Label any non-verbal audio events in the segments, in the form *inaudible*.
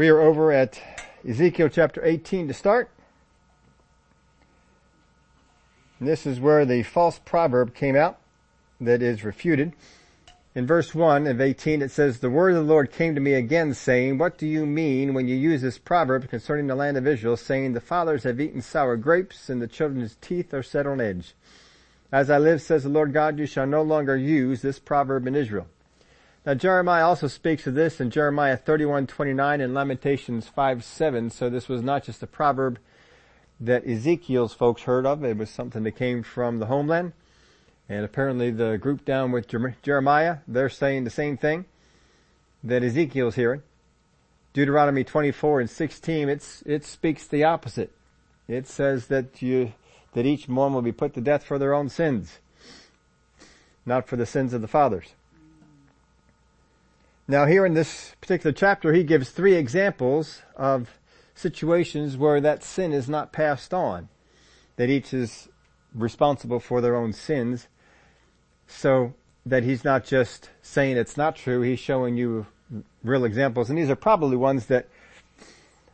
We are over at Ezekiel chapter 18 to start. And this is where the false proverb came out that is refuted. In verse 1 of 18 it says, The word of the Lord came to me again saying, What do you mean when you use this proverb concerning the land of Israel, saying, The fathers have eaten sour grapes and the children's teeth are set on edge? As I live, says the Lord God, you shall no longer use this proverb in Israel. Now Jeremiah also speaks of this in Jeremiah 31:29 and Lamentations 5:7. So this was not just a proverb that Ezekiel's folks heard of. It was something that came from the homeland. And apparently the group down with Jeremiah, they're saying the same thing that Ezekiel's hearing. Deuteronomy 24 and 16, it's, it speaks the opposite. It says that you, that each one will be put to death for their own sins, not for the sins of the fathers. Now here in this particular chapter, he gives three examples of situations where that sin is not passed on, that each is responsible for their own sins, so that he's not just saying it's not true, he's showing you real examples, and these are probably ones that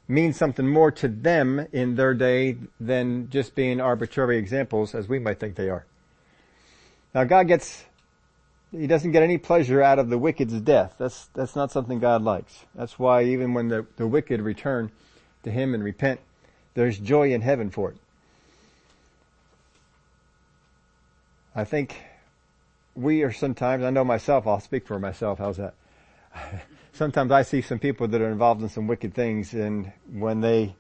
mean something more to them in their day than just being arbitrary examples as we might think they are. Now God gets he doesn't get any pleasure out of the wicked's death. That's, that's not something God likes. That's why even when the, the wicked return to Him and repent, there's joy in heaven for it. I think we are sometimes, I know myself, I'll speak for myself, how's that? *laughs* sometimes I see some people that are involved in some wicked things and when they,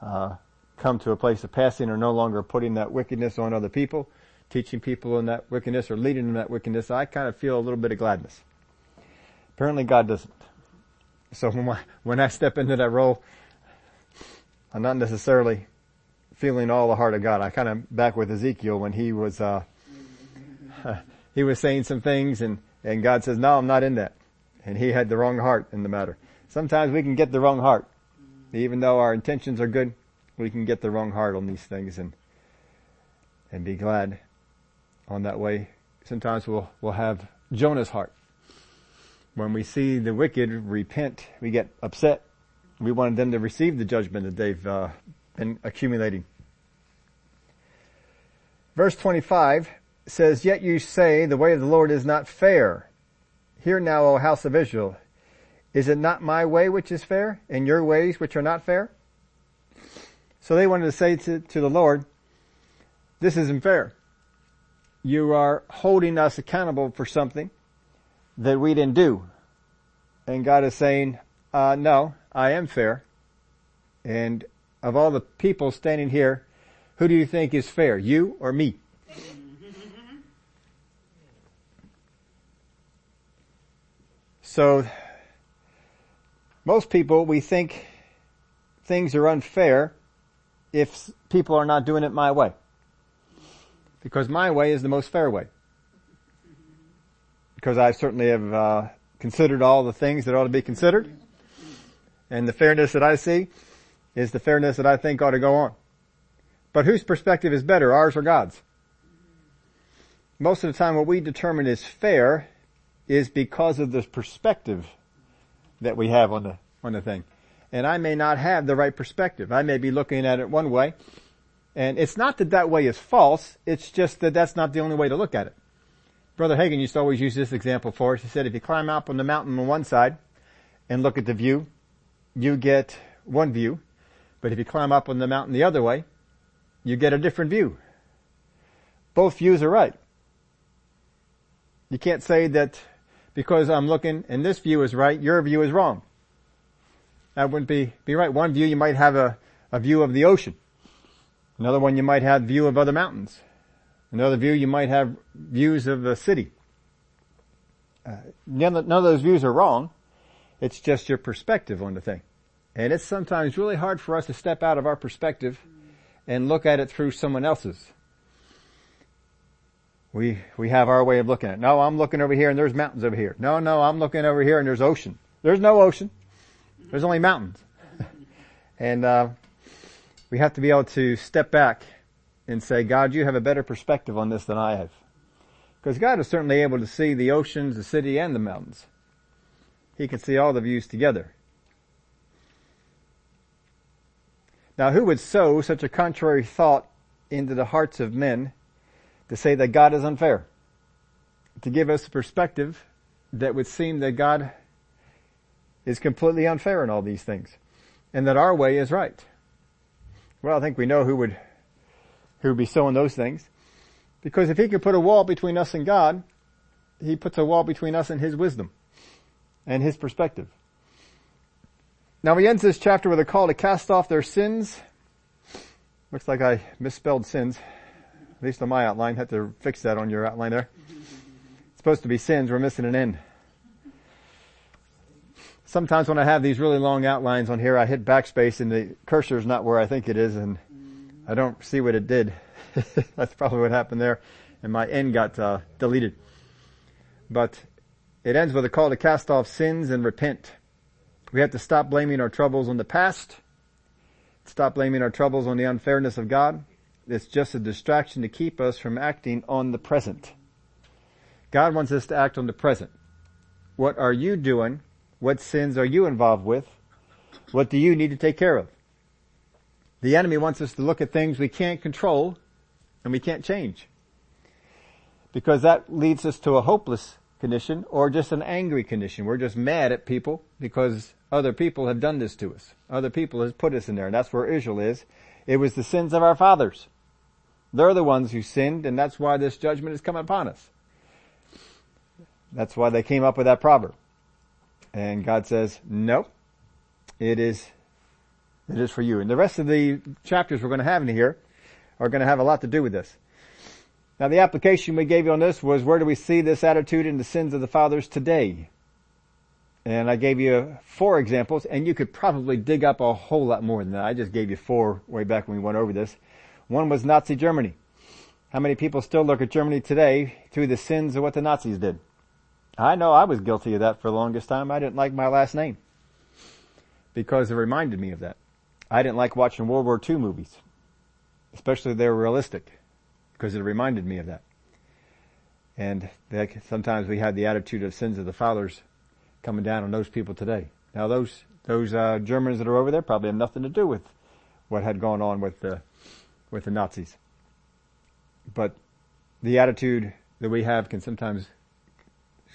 uh, come to a place of passing are no longer putting that wickedness on other people, teaching people in that wickedness or leading in that wickedness, I kind of feel a little bit of gladness. Apparently God doesn't. So *laughs* when I, when I step into that role, I'm not necessarily feeling all the heart of God. I kind of back with Ezekiel when he was, uh, *laughs* he was saying some things and, and God says, no, I'm not in that. And he had the wrong heart in the matter. Sometimes we can get the wrong heart. Even though our intentions are good, we can get the wrong heart on these things and, and be glad on that way. Sometimes we'll, we'll have Jonah's heart. When we see the wicked repent, we get upset. We wanted them to receive the judgment that they've uh, been accumulating. Verse 25 says, Yet you say, the way of the Lord is not fair. Hear now, O house of Israel, is it not my way which is fair, and your ways which are not fair? So they wanted to say to, to the Lord, this isn't fair you are holding us accountable for something that we didn't do. And God is saying, uh, no, I am fair. And of all the people standing here, who do you think is fair? You or me? So, most people, we think things are unfair if people are not doing it my way because my way is the most fair way. Because I certainly have uh, considered all the things that ought to be considered, and the fairness that I see is the fairness that I think ought to go on. But whose perspective is better, ours or God's? Most of the time what we determine is fair is because of the perspective that we have on the, on the thing. And I may not have the right perspective. I may be looking at it one way and it's not that that way is false, it's just that that's not the only way to look at it. Brother Hagin used to always use this example for us. He said if you climb up on the mountain on one side and look at the view, you get one view. But if you climb up on the mountain the other way, you get a different view. Both views are right. You can't say that because I'm looking and this view is right, your view is wrong. That wouldn't be, be right. One view you might have a, a view of the ocean. Another one you might have view of other mountains. Another view you might have views of the city. Uh, none, of, none of those views are wrong. It's just your perspective on the thing. And it's sometimes really hard for us to step out of our perspective and look at it through someone else's. We, we have our way of looking at it. No, I'm looking over here and there's mountains over here. No, no, I'm looking over here and there's ocean. There's no ocean. There's only mountains. *laughs* and, uh, we have to be able to step back and say, God, you have a better perspective on this than I have. Because God is certainly able to see the oceans, the city, and the mountains. He can see all the views together. Now who would sow such a contrary thought into the hearts of men to say that God is unfair? To give us a perspective that would seem that God is completely unfair in all these things and that our way is right. Well, I think we know who would, who would be sowing those things because if he could put a wall between us and God, he puts a wall between us and his wisdom and his perspective. Now he ends this chapter with a call to cast off their sins. Looks like I misspelled sins, at least on my outline. Had to fix that on your outline there. It's supposed to be sins. We're missing an N. Sometimes when I have these really long outlines on here, I hit backspace and the cursor is not where I think it is and I don't see what it did. *laughs* That's probably what happened there. And my N got uh, deleted. But it ends with a call to cast off sins and repent. We have to stop blaming our troubles on the past. Stop blaming our troubles on the unfairness of God. It's just a distraction to keep us from acting on the present. God wants us to act on the present. What are you doing? What sins are you involved with? What do you need to take care of? The enemy wants us to look at things we can't control and we can't change. Because that leads us to a hopeless condition or just an angry condition. We're just mad at people because other people have done this to us. Other people has put us in there and that's where Israel is. It was the sins of our fathers. They're the ones who sinned and that's why this judgment is coming upon us. That's why they came up with that proverb. And God says, no, it is, it is for you. And the rest of the chapters we're going to have in here are going to have a lot to do with this. Now the application we gave you on this was where do we see this attitude in the sins of the fathers today? And I gave you four examples and you could probably dig up a whole lot more than that. I just gave you four way back when we went over this. One was Nazi Germany. How many people still look at Germany today through the sins of what the Nazis did? I know I was guilty of that for the longest time. I didn't like my last name because it reminded me of that. I didn't like watching World War II movies, especially if they were realistic because it reminded me of that. And sometimes we had the attitude of sins of the fathers coming down on those people today. Now those, those, uh, Germans that are over there probably have nothing to do with what had gone on with the, with the Nazis. But the attitude that we have can sometimes,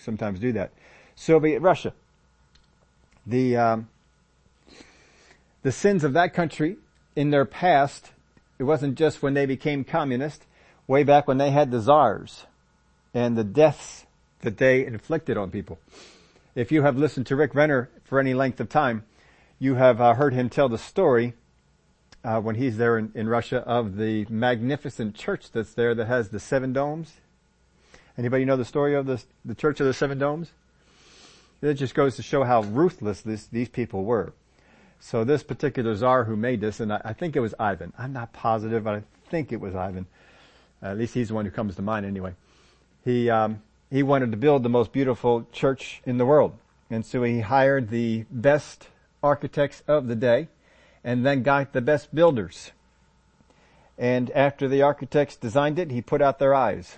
sometimes do that. Soviet Russia. The, um, the sins of that country in their past, it wasn't just when they became communist, way back when they had the czars and the deaths that they inflicted on people. If you have listened to Rick Renner for any length of time, you have uh, heard him tell the story uh, when he's there in, in, Russia of the magnificent church that's there that has the seven domes. Anybody know the story of the the church of the seven domes? It just goes to show how ruthless this, these people were. So this particular czar who made this, and I, I think it was Ivan. I'm not positive, but I think it was Ivan at least he's the one who comes to mind anyway. He, um, he wanted to build the most beautiful church in the world. And so he hired the best architects of the day and then got the best builders. And after the architects designed it, he put out their eyes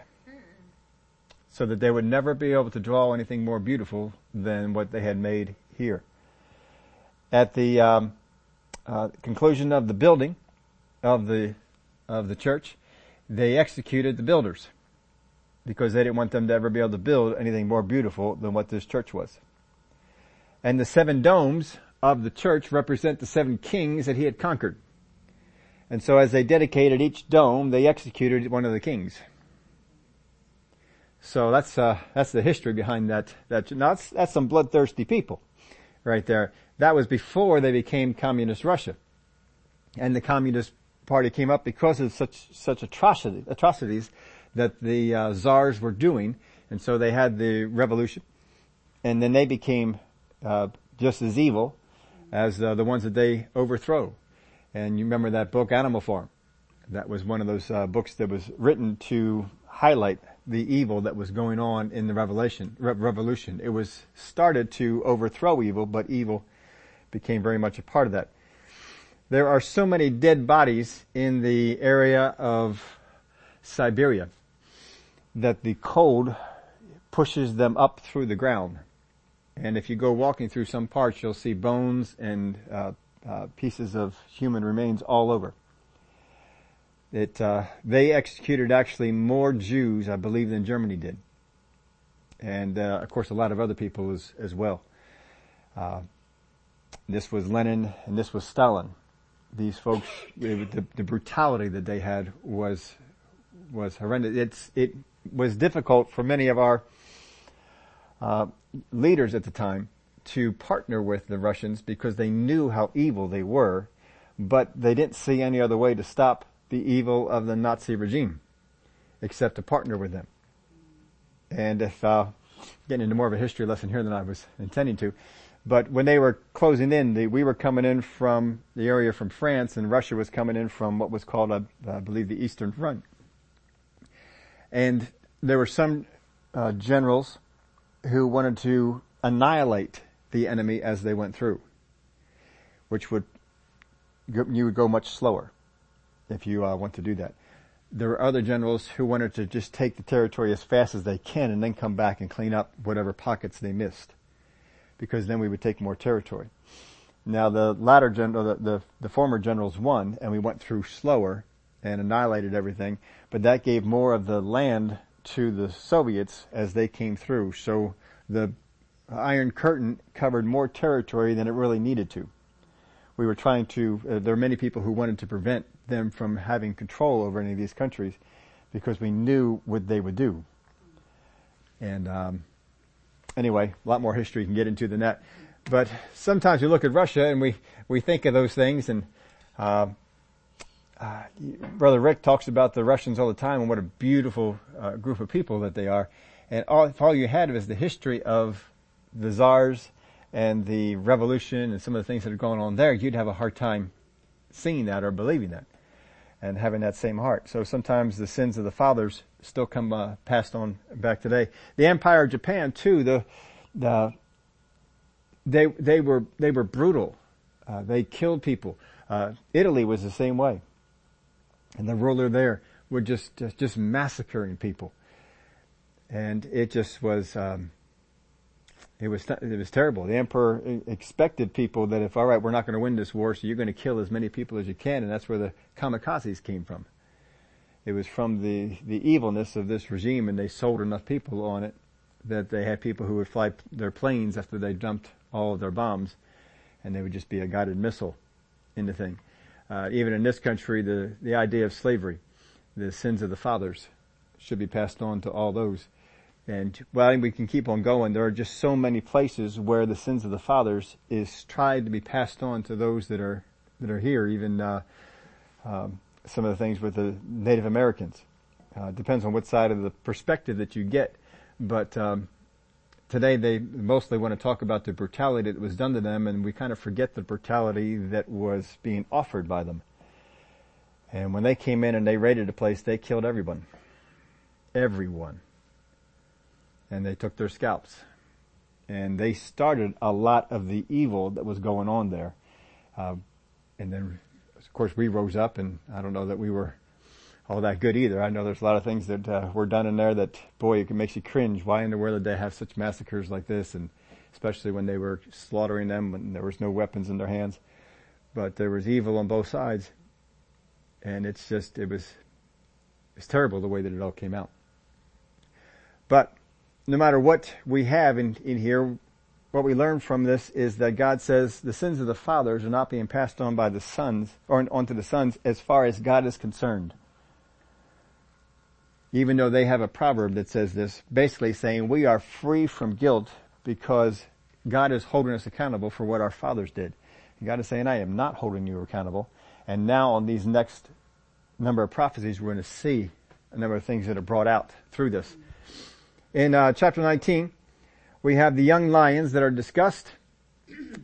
so that they would never be able to draw anything more beautiful than what they had made here. At the um, uh, conclusion of the building of the of the church, they executed the builders because they didn't want them to ever be able to build anything more beautiful than what this church was. And the seven domes of the church represent the seven kings that he had conquered. And so as they dedicated each dome, they executed one of the kings. So that's, uh, that's the history behind that, that, now that's, that's some bloodthirsty people right there. That was before they became communist Russia. And the communist party came up because of such such atrocity, atrocities that the uh, czars were doing, and so they had the revolution, and then they became uh, just as evil as uh, the ones that they overthrow. And you remember that book, Animal Farm? That was one of those uh, books that was written to highlight the evil that was going on in the revelation, re- revolution. It was started to overthrow evil, but evil became very much a part of that there are so many dead bodies in the area of Siberia that the cold pushes them up through the ground. And if you go walking through some parts, you'll see bones and uh, uh, pieces of human remains all over. It, uh, they executed actually more Jews, I believe, than Germany did. And, uh, of course, a lot of other people as, as well. Uh, this was Lenin and this was Stalin. These folks, the, the brutality that they had was, was horrendous. It's, it was difficult for many of our, uh, leaders at the time to partner with the Russians because they knew how evil they were, but they didn't see any other way to stop the evil of the Nazi regime except to partner with them. And if, uh, getting into more of a history lesson here than I was intending to, but when they were closing in, the, we were coming in from the area from France and Russia was coming in from what was called, a, I believe, the Eastern Front. And there were some uh, generals who wanted to annihilate the enemy as they went through, which would, you would go much slower if you uh, want to do that. There were other generals who wanted to just take the territory as fast as they can and then come back and clean up whatever pockets they missed, because then we would take more territory. Now the latter general, the, the, the former generals won, and we went through slower and annihilated everything, but that gave more of the land to the Soviets as they came through. So the Iron Curtain covered more territory than it really needed to. We were trying to, uh, there are many people who wanted to prevent them from having control over any of these countries because we knew what they would do. And um, anyway, a lot more history you can get into than that. But sometimes we look at Russia and we, we think of those things and uh, uh, Brother Rick talks about the Russians all the time and what a beautiful uh, group of people that they are. And all, if all you had was the history of the czars and the revolution and some of the things that are going on there, you'd have a hard time seeing that or believing that and having that same heart. So sometimes the sins of the fathers still come uh, passed on back today. The Empire of Japan too, the the they they were they were brutal. Uh, they killed people. Uh, Italy was the same way, and the ruler there were just just, just massacring people, and it just was. Um, it was it was terrible. The emperor expected people that if all right, we're not going to win this war, so you're going to kill as many people as you can, and that's where the kamikazes came from. It was from the the evilness of this regime, and they sold enough people on it that they had people who would fly their planes after they dumped all of their bombs, and they would just be a guided missile in the thing. Uh, even in this country, the the idea of slavery, the sins of the fathers, should be passed on to all those and well, we can keep on going. There are just so many places where the sins of the fathers is tried to be passed on to those that are that are here. Even uh, um, some of the things with the Native Americans uh, depends on what side of the perspective that you get. But um, today they mostly want to talk about the brutality that was done to them, and we kind of forget the brutality that was being offered by them. And when they came in and they raided a place, they killed everyone. Everyone and they took their scalps. And they started a lot of the evil that was going on there. Uh, and then, of course, we rose up, and I don't know that we were all that good either. I know there's a lot of things that uh, were done in there that, boy, it makes you cringe. Why in the world did they have such massacres like this? And especially when they were slaughtering them when there was no weapons in their hands. But there was evil on both sides. And it's just, it was, it's terrible the way that it all came out. But no matter what we have in, in here, what we learn from this is that God says the sins of the fathers are not being passed on by the sons, or onto the sons as far as God is concerned. Even though they have a proverb that says this, basically saying we are free from guilt because God is holding us accountable for what our fathers did. And God is saying, I am not holding you accountable. And now on these next number of prophecies, we're going to see a number of things that are brought out through this. In uh, chapter 19, we have the young lions that are discussed,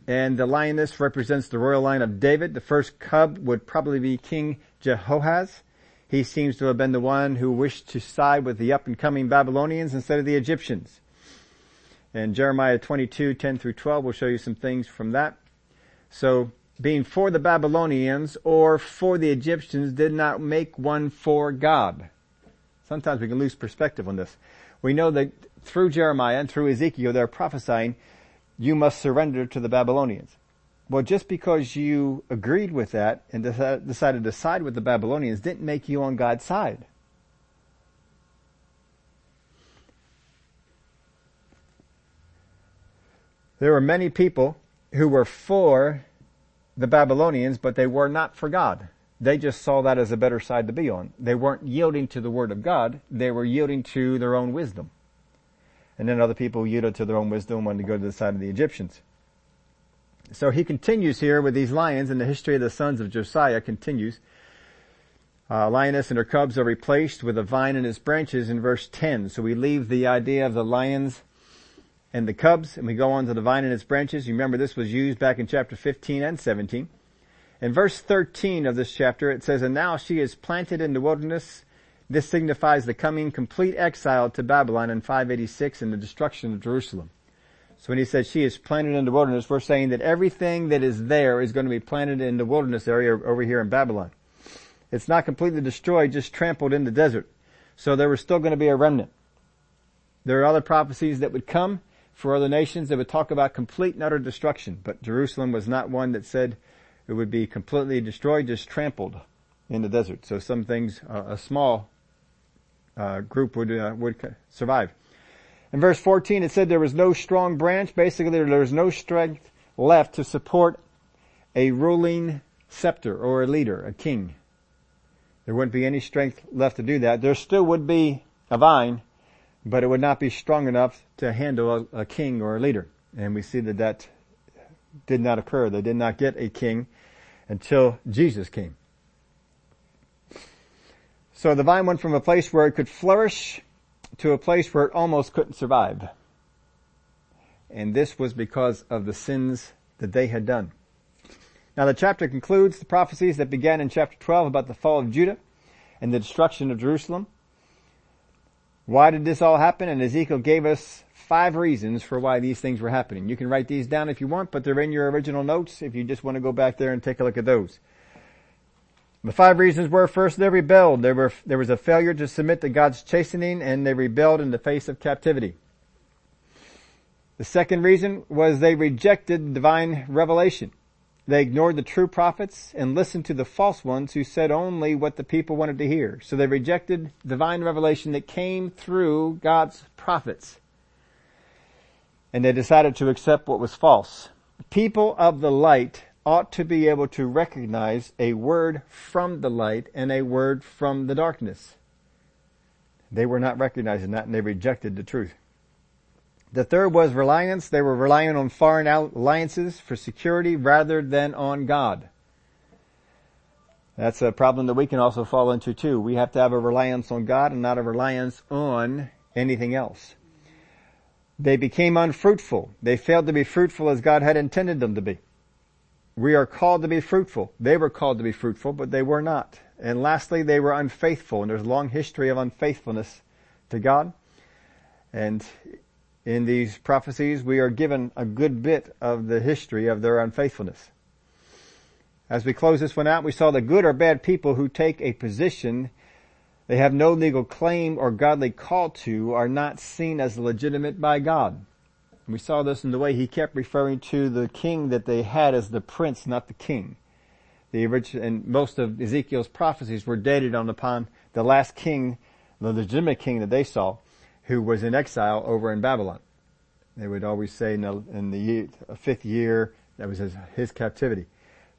and the lioness represents the royal line of David. The first cub would probably be King Jehoahaz. He seems to have been the one who wished to side with the up and coming Babylonians instead of the Egyptians. And Jeremiah 22, 10 through 12 will show you some things from that. So being for the Babylonians or for the Egyptians did not make one for God. Sometimes we can lose perspective on this we know that through Jeremiah and through Ezekiel, they're prophesying, you must surrender to the Babylonians. Well, just because you agreed with that and decided to side with the Babylonians didn't make you on God's side. There were many people who were for the Babylonians, but they were not for God. They just saw that as a better side to be on. They weren't yielding to the Word of God. They were yielding to their own wisdom. And then other people yielded to their own wisdom and wanted to go to the side of the Egyptians. So he continues here with these lions and the history of the sons of Josiah continues. Uh, lioness and her cubs are replaced with a vine and its branches in verse 10. So we leave the idea of the lions and the cubs and we go on to the vine and its branches. You remember this was used back in chapter 15 and 17. In verse 13 of this chapter it says, And now she is planted in the wilderness. This signifies the coming complete exile to Babylon in 586 and the destruction of Jerusalem. So when he says she is planted in the wilderness, we're saying that everything that is there is going to be planted in the wilderness area over here in Babylon. It's not completely destroyed, just trampled in the desert. So there was still going to be a remnant. There are other prophecies that would come for other nations that would talk about complete and utter destruction, but Jerusalem was not one that said it would be completely destroyed, just trampled in the desert. So some things, uh, a small uh, group would uh, would survive. In verse 14 it said there was no strong branch. Basically there was no strength left to support a ruling scepter or a leader, a king. There wouldn't be any strength left to do that. There still would be a vine, but it would not be strong enough to handle a, a king or a leader. And we see that that did not occur. They did not get a king until Jesus came. So the vine went from a place where it could flourish to a place where it almost couldn't survive. And this was because of the sins that they had done. Now the chapter concludes the prophecies that began in chapter 12 about the fall of Judah and the destruction of Jerusalem. Why did this all happen? And Ezekiel gave us five reasons for why these things were happening. You can write these down if you want, but they're in your original notes if you just want to go back there and take a look at those. The five reasons were first they rebelled. There were, there was a failure to submit to God's chastening and they rebelled in the face of captivity. The second reason was they rejected divine revelation. They ignored the true prophets and listened to the false ones who said only what the people wanted to hear. So they rejected divine revelation that came through God's prophets. And they decided to accept what was false. People of the light ought to be able to recognize a word from the light and a word from the darkness. They were not recognizing that and they rejected the truth. The third was reliance. They were relying on foreign alliances for security rather than on God. That's a problem that we can also fall into too. We have to have a reliance on God and not a reliance on anything else. They became unfruitful. They failed to be fruitful as God had intended them to be. We are called to be fruitful. They were called to be fruitful, but they were not. And lastly, they were unfaithful, and there's a long history of unfaithfulness to God. And in these prophecies, we are given a good bit of the history of their unfaithfulness. As we close this one out, we saw the good or bad people who take a position they have no legal claim or godly call to are not seen as legitimate by God. We saw this in the way he kept referring to the king that they had as the prince, not the king. The original, and most of Ezekiel's prophecies were dated on upon the last king, the legitimate king that they saw, who was in exile over in Babylon. They would always say in the, in the year, uh, fifth year, that was his, his captivity.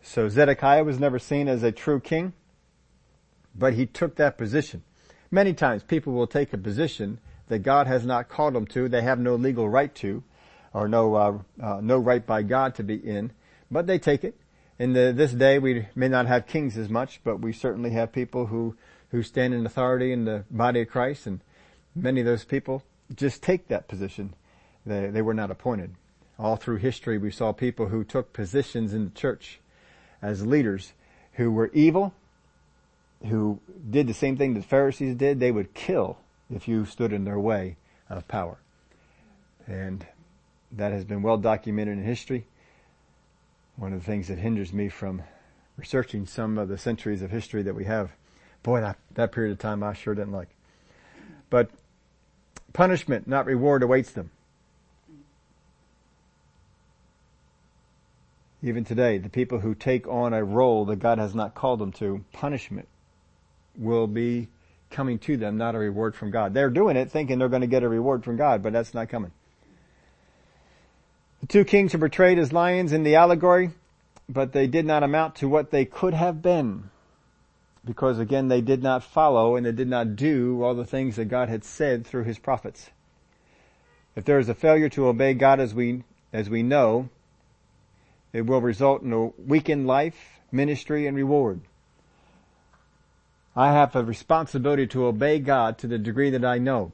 So Zedekiah was never seen as a true king, but he took that position. Many times people will take a position that God has not called them to, they have no legal right to, or no uh, uh, no right by God to be in, but they take it. In the, this day, we may not have kings as much, but we certainly have people who who stand in authority in the body of Christ, and many of those people just take that position. They they were not appointed. All through history, we saw people who took positions in the church as leaders who were evil, who did the same thing the Pharisees did. They would kill if you stood in their way of power. And that has been well documented in history. One of the things that hinders me from researching some of the centuries of history that we have. Boy, that, that period of time I sure didn't like. But punishment, not reward, awaits them. Even today, the people who take on a role that God has not called them to, punishment will be coming to them, not a reward from God. They're doing it thinking they're going to get a reward from God, but that's not coming. The two kings are portrayed as lions in the allegory, but they did not amount to what they could have been. Because again, they did not follow and they did not do all the things that God had said through his prophets. If there is a failure to obey God as we, as we know, it will result in a weakened life, ministry, and reward. I have a responsibility to obey God to the degree that I know.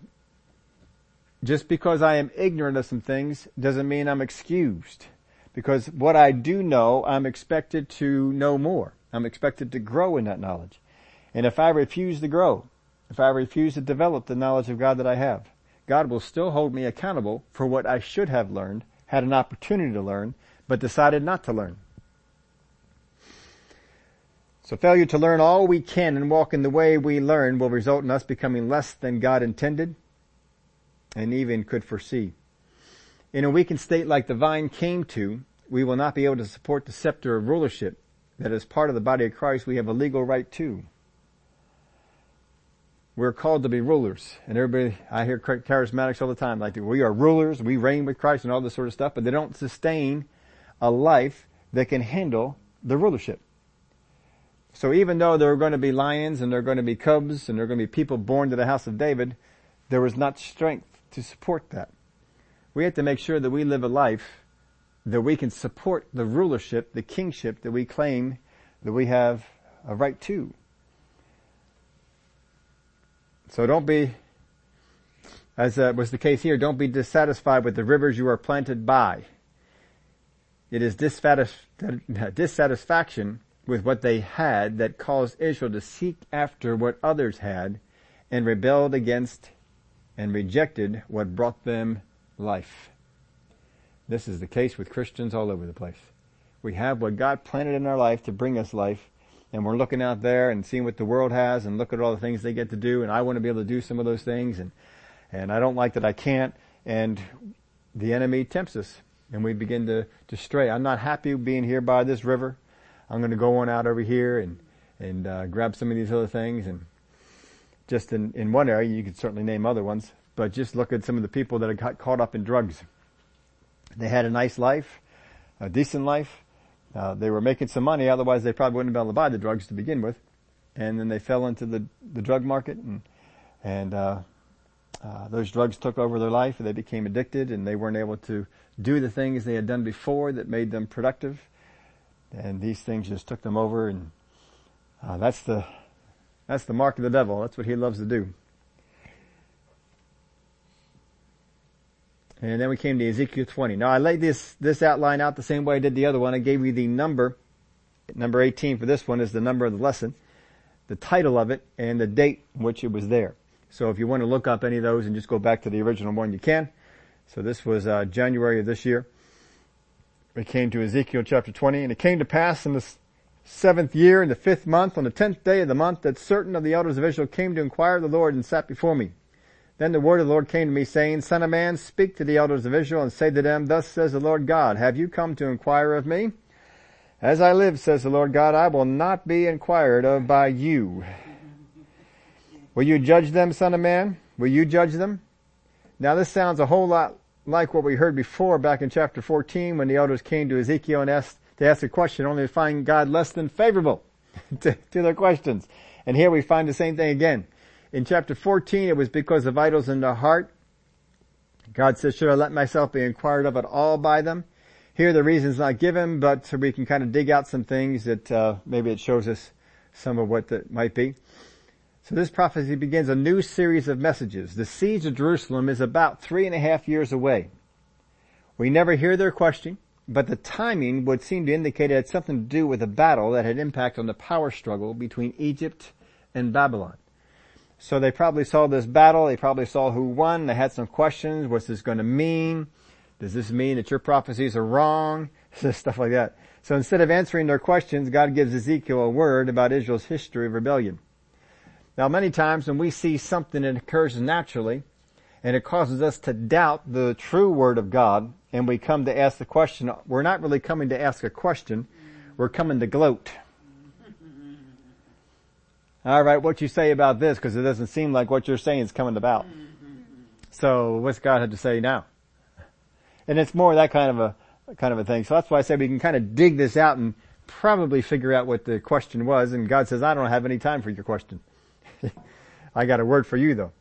Just because I am ignorant of some things doesn't mean I'm excused. Because what I do know, I'm expected to know more. I'm expected to grow in that knowledge. And if I refuse to grow, if I refuse to develop the knowledge of God that I have, God will still hold me accountable for what I should have learned, had an opportunity to learn, but decided not to learn. So failure to learn all we can and walk in the way we learn will result in us becoming less than God intended and even could foresee. In a weakened state like the vine came to, we will not be able to support the scepter of rulership that as part of the body of Christ we have a legal right to. We're called to be rulers. And everybody, I hear charismatics all the time, like, we are rulers, we reign with Christ and all this sort of stuff, but they don't sustain a life that can handle the rulership. So even though there are going to be lions and there are going to be cubs and there are going to be people born to the house of David, there was not strength to support that. We have to make sure that we live a life that we can support the rulership, the kingship that we claim that we have a right to. So don't be, as uh, was the case here, don't be dissatisfied with the rivers you are planted by. It is *laughs* dissatisfaction with what they had that caused Israel to seek after what others had and rebelled against and rejected what brought them life. This is the case with Christians all over the place. We have what God planted in our life to bring us life, and we're looking out there and seeing what the world has and look at all the things they get to do, and I want to be able to do some of those things, and, and I don't like that I can't, and the enemy tempts us, and we begin to, to stray. I'm not happy being here by this river. I'm going to go on out over here and and uh, grab some of these other things and just in in one area you could certainly name other ones, but just look at some of the people that got caught up in drugs. They had a nice life, a decent life. Uh, they were making some money, otherwise they probably wouldn't have been able to buy the drugs to begin with. And then they fell into the the drug market and and uh, uh, those drugs took over their life. And they became addicted, and they weren't able to do the things they had done before that made them productive and these things just took them over and uh, that's the that's the mark of the devil. That's what he loves to do. And then we came to ezekiel 20 now i laid this this outline out the same way i did the other one. I gave you the number number 18 for this one is the number of the lesson the title of it and the date in which it was there. So if you want to look up any of those and just go back to the original one you can. So this was uh, january of this year we came to Ezekiel chapter 20, and it came to pass in the seventh year, in the fifth month, on the tenth day of the month, that certain of the elders of Israel came to inquire of the Lord and sat before me. Then the word of the Lord came to me saying, Son of man, speak to the elders of Israel and say to them, Thus says the Lord God, Have you come to inquire of me? As I live, says the Lord God, I will not be inquired of by you. Will you judge them, son of man? Will you judge them? Now this sounds a whole lot like what we heard before back in chapter 14 when the elders came to Ezekiel and asked to ask a question only to find God less than favorable *laughs* to, to their questions. And here we find the same thing again. In chapter 14 it was because of idols in the heart. God says, should I let myself be inquired of at all by them? Here the reason's not given, but we can kind of dig out some things that uh, maybe it shows us some of what that might be. So this prophecy begins a new series of messages. The siege of Jerusalem is about three and a half years away. We never hear their question, but the timing would seem to indicate it had something to do with a battle that had impact on the power struggle between Egypt and Babylon. So they probably saw this battle, they probably saw who won, they had some questions, what's this going to mean? Does this mean that your prophecies are wrong? *laughs* Stuff like that. So instead of answering their questions, God gives Ezekiel a word about Israel's history of rebellion. Now many times when we see something that occurs naturally and it causes us to doubt the true word of God and we come to ask the question, we're not really coming to ask a question, we're coming to gloat. All right, what you say about this, because it doesn't seem like what you're saying is coming about. So what's God had to say now? And it's more that kind of a, kind of a thing. So that's why I say we can kind of dig this out and probably figure out what the question was. And God says, I don't have any time for your question. I got a word for you though.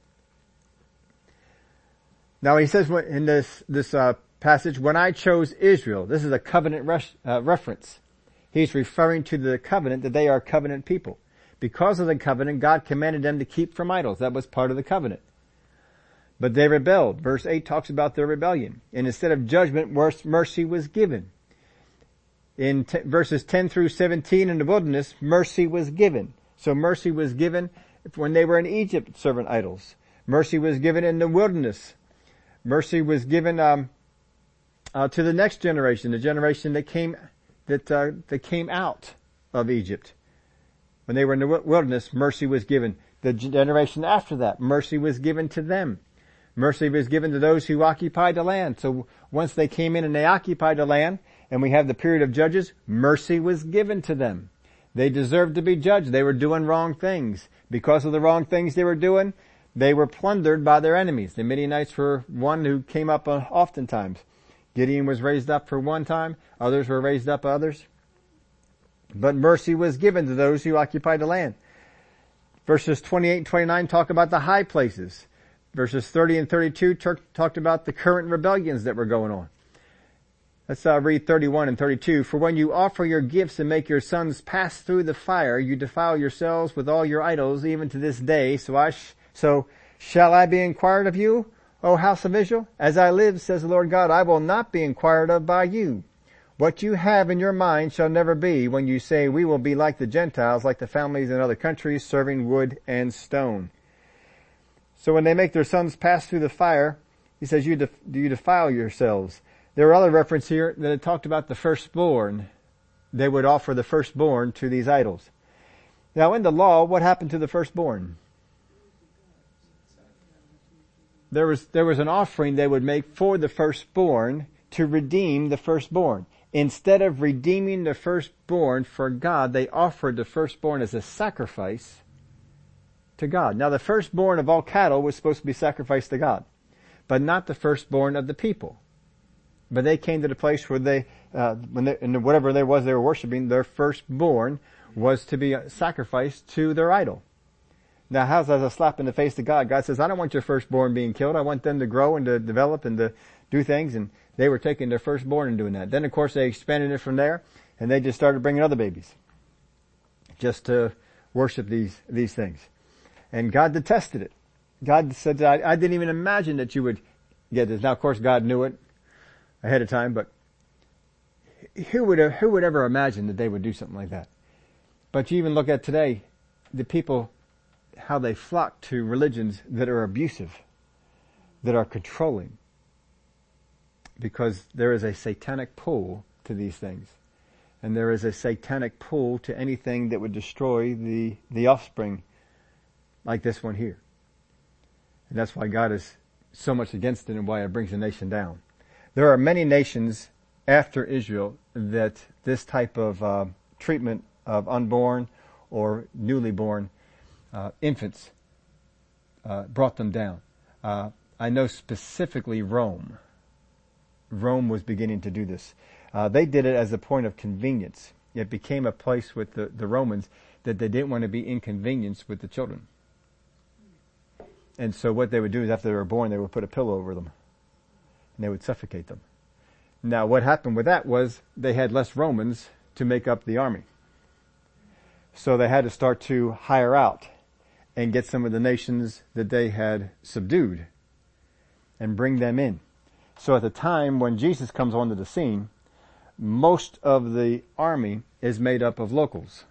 Now he says in this, this, uh, passage, when I chose Israel, this is a covenant res- uh, reference. He's referring to the covenant that they are covenant people. Because of the covenant, God commanded them to keep from idols. That was part of the covenant. But they rebelled. Verse 8 talks about their rebellion. And instead of judgment, mercy was given. In t- verses 10 through 17 in the wilderness, mercy was given. So mercy was given when they were in Egypt serving idols. Mercy was given in the wilderness. Mercy was given um, uh, to the next generation, the generation that came that uh, that came out of Egypt. When they were in the wilderness, mercy was given. The generation after that, mercy was given to them. Mercy was given to those who occupied the land. So once they came in and they occupied the land, and we have the period of judges, mercy was given to them. They deserved to be judged. They were doing wrong things. Because of the wrong things they were doing, they were plundered by their enemies. The Midianites were one who came up uh, oftentimes. Gideon was raised up for one time. Others were raised up others. But mercy was given to those who occupied the land. Verses 28 and 29 talk about the high places. Verses 30 and 32 talked about the current rebellions that were going on. Let's uh, read 31 and 32. For when you offer your gifts and make your sons pass through the fire, you defile yourselves with all your idols, even to this day. So I, sh- so shall I be inquired of you, O house of Israel? As I live, says the Lord God, I will not be inquired of by you. What you have in your mind shall never be when you say, we will be like the Gentiles, like the families in other countries, serving wood and stone. So when they make their sons pass through the fire, he says, you, def- you defile yourselves. There are other references here that it talked about the firstborn. They would offer the firstborn to these idols. Now in the law, what happened to the firstborn? There was, there was an offering they would make for the firstborn to redeem the firstborn. Instead of redeeming the firstborn for God, they offered the firstborn as a sacrifice to God. Now the firstborn of all cattle was supposed to be sacrificed to God, but not the firstborn of the people. But they came to the place where they, uh, when they, and whatever there was they were worshiping, their firstborn was to be sacrificed to their idol. Now how's that a slap in the face to God? God says, I don't want your firstborn being killed. I want them to grow and to develop and to do things. And they were taking their firstborn and doing that. Then of course they expanded it from there and they just started bringing other babies just to worship these, these things. And God detested it. God said, I, I didn't even imagine that you would get this. Now of course God knew it ahead of time, but who would, who would ever imagine that they would do something like that? But you even look at today, the people, how they flock to religions that are abusive, that are controlling, because there is a satanic pull to these things. And there is a satanic pull to anything that would destroy the, the offspring like this one here. And that's why God is so much against it and why it brings the nation down. There are many nations after Israel that this type of uh, treatment of unborn or newly born uh, infants uh, brought them down. Uh, I know specifically Rome. Rome was beginning to do this. Uh, they did it as a point of convenience. It became a place with the, the Romans that they didn't want to be inconvenienced with the children. And so what they would do is after they were born, they would put a pillow over them. And they would suffocate them. Now what happened with that was they had less Romans to make up the army. So they had to start to hire out and get some of the nations that they had subdued and bring them in. So at the time when Jesus comes onto the scene, most of the army is made up of locals.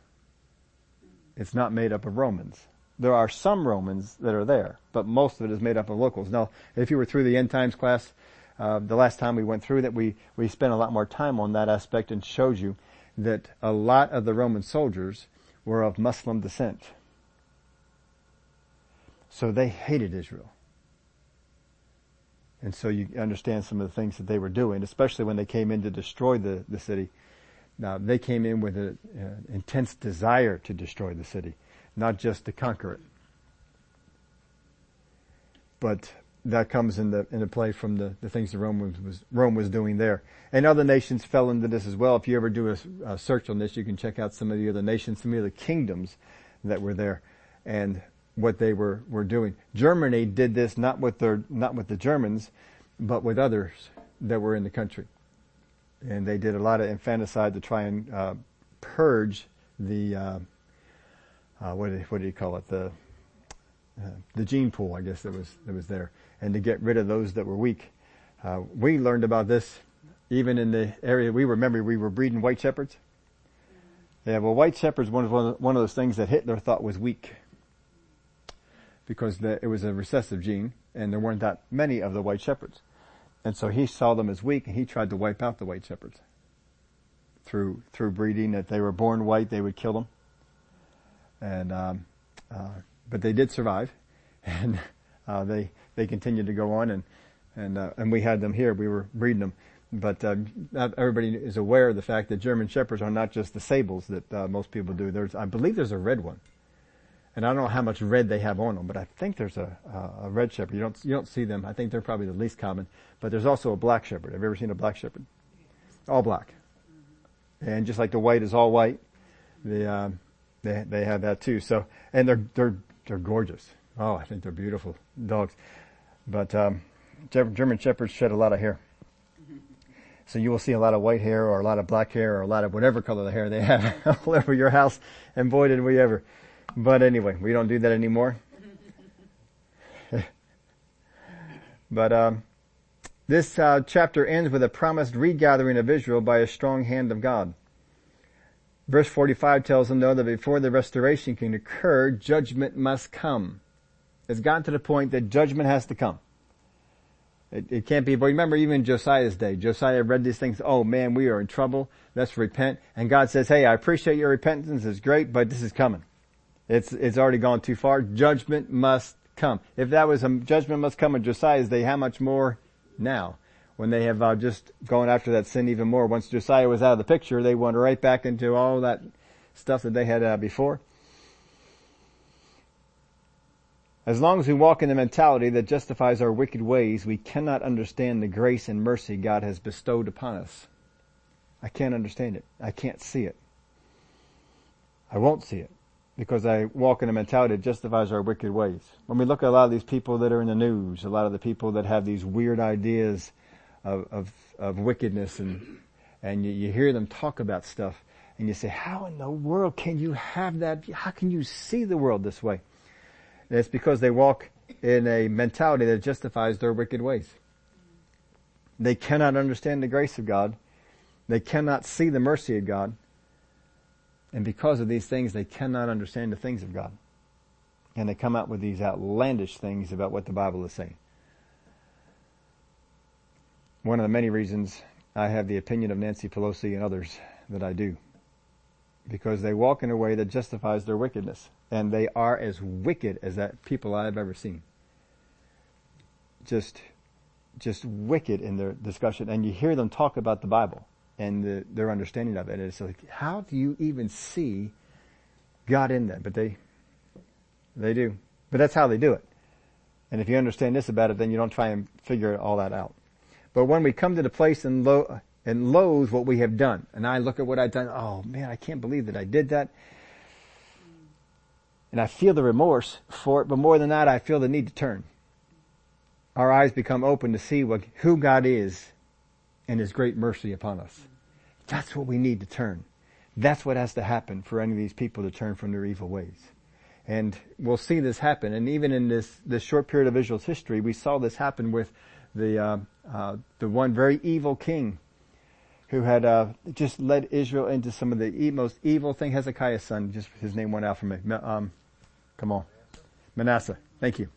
It's not made up of Romans. There are some Romans that are there, but most of it is made up of locals. Now, if you were through the end times class, uh, the last time we went through that, we, we spent a lot more time on that aspect and showed you that a lot of the Roman soldiers were of Muslim descent. So they hated Israel. And so you understand some of the things that they were doing, especially when they came in to destroy the, the city. Now, they came in with an intense desire to destroy the city, not just to conquer it. But that comes into, into play from the, the things that Rome was, was, Rome was doing there. And other nations fell into this as well. If you ever do a, a, search on this, you can check out some of the other nations, some of the kingdoms that were there and what they were, were doing. Germany did this not with their, not with the Germans, but with others that were in the country. And they did a lot of infanticide to try and, uh, purge the, uh, uh, what, what do you call it? The, uh, the gene pool, I guess that was, that was there and to get rid of those that were weak. Uh, we learned about this even in the area we remember we were breeding white shepherds. Yeah, well, white shepherds one of one of those things that Hitler thought was weak because the, it was a recessive gene, and there weren't that many of the white shepherds, and so he saw them as weak, and he tried to wipe out the white shepherds through through breeding. If they were born white, they would kill them, and um, uh, but they did survive, *laughs* and uh, they they continued to go on and and uh, and we had them here. We were breeding them, but uh, everybody is aware of the fact that German shepherds are not just the sables that uh, most people do. There's, I believe, there's a red one, and I don't know how much red they have on them, but I think there's a a red shepherd. You don't you don't see them. I think they're probably the least common. But there's also a black shepherd. Have you ever seen a black shepherd? All black, and just like the white is all white, the uh, they they have that too. So and they're they're they're gorgeous. Oh, I think they're beautiful dogs. But um, German Shepherds shed a lot of hair. So you will see a lot of white hair or a lot of black hair or a lot of whatever color the hair they have *laughs* all over your house. And boy did we ever. But anyway, we don't do that anymore. *laughs* but um, this uh, chapter ends with a promised regathering of Israel by a strong hand of God. Verse 45 tells them though that before the restoration can occur, judgment must come. It's gotten to the point that judgment has to come. It, it, can't be, but remember even Josiah's day, Josiah read these things, oh man, we are in trouble, let's repent. And God says, hey, I appreciate your repentance, it's great, but this is coming. It's, it's already gone too far. Judgment must come. If that was a judgment must come in Josiah's day, how much more now? When they have uh, just gone after that sin even more. Once Josiah was out of the picture, they went right back into all that stuff that they had uh, before. As long as we walk in the mentality that justifies our wicked ways, we cannot understand the grace and mercy God has bestowed upon us. I can't understand it. I can't see it. I won't see it because I walk in a mentality that justifies our wicked ways. When we look at a lot of these people that are in the news, a lot of the people that have these weird ideas of, of, of wickedness and, and you, you hear them talk about stuff and you say, how in the world can you have that? How can you see the world this way? It's because they walk in a mentality that justifies their wicked ways. They cannot understand the grace of God. They cannot see the mercy of God. And because of these things, they cannot understand the things of God. And they come out with these outlandish things about what the Bible is saying. One of the many reasons I have the opinion of Nancy Pelosi and others that I do. Because they walk in a way that justifies their wickedness and they are as wicked as that people I've ever seen. Just, just wicked in their discussion, and you hear them talk about the Bible and the, their understanding of it. And it's like, how do you even see God in that? But they, they do. But that's how they do it. And if you understand this about it, then you don't try and figure all that out. But when we come to the place and, lo- and loathe what we have done, and I look at what I've done, oh man, I can't believe that I did that and I feel the remorse for it, but more than that, I feel the need to turn. Our eyes become open to see what, who God is and His great mercy upon us. That's what we need to turn. That's what has to happen for any of these people to turn from their evil ways. And we'll see this happen. And even in this, this short period of Israel's history, we saw this happen with the, uh, uh, the one very evil king who had, uh, just led Israel into some of the most evil thing. Hezekiah's son, just his name went out for me. Um, Come on. Manasseh. Thank you.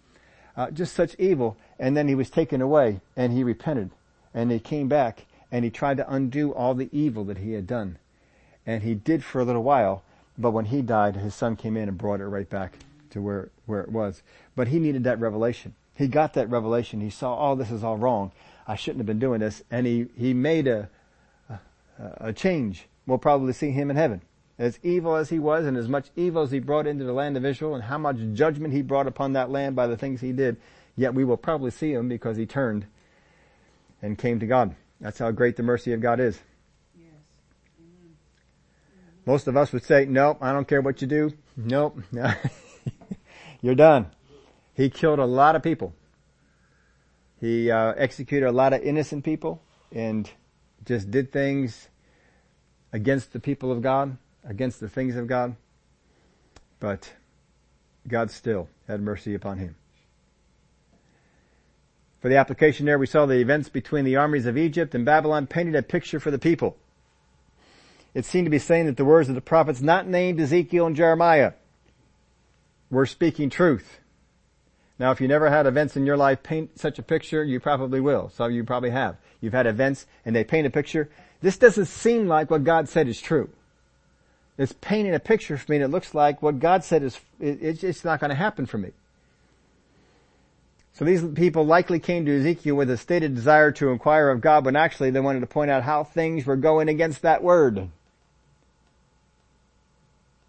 Uh, just such evil. And then he was taken away and he repented and he came back and he tried to undo all the evil that he had done. And he did for a little while, but when he died, his son came in and brought it right back to where, where it was. But he needed that revelation. He got that revelation. He saw, oh, this is all wrong. I shouldn't have been doing this. And he, he made a, a, a change. We'll probably see him in heaven. As evil as he was and as much evil as he brought into the land of Israel and how much judgment he brought upon that land by the things he did, yet we will probably see him because he turned and came to God. That's how great the mercy of God is. Most of us would say, nope, I don't care what you do. Nope. *laughs* You're done. He killed a lot of people. He uh, executed a lot of innocent people and just did things against the people of God, against the things of God. But God still had mercy upon him. For the application there, we saw the events between the armies of Egypt and Babylon painted a picture for the people. It seemed to be saying that the words of the prophets not named Ezekiel and Jeremiah were speaking truth. Now, if you never had events in your life paint such a picture, you probably will. Of you probably have. You've had events and they paint a picture. This doesn't seem like what God said is true. It's painting a picture for me and it looks like what God said is, it's not going to happen for me. So these people likely came to Ezekiel with a stated desire to inquire of God, but actually they wanted to point out how things were going against that word.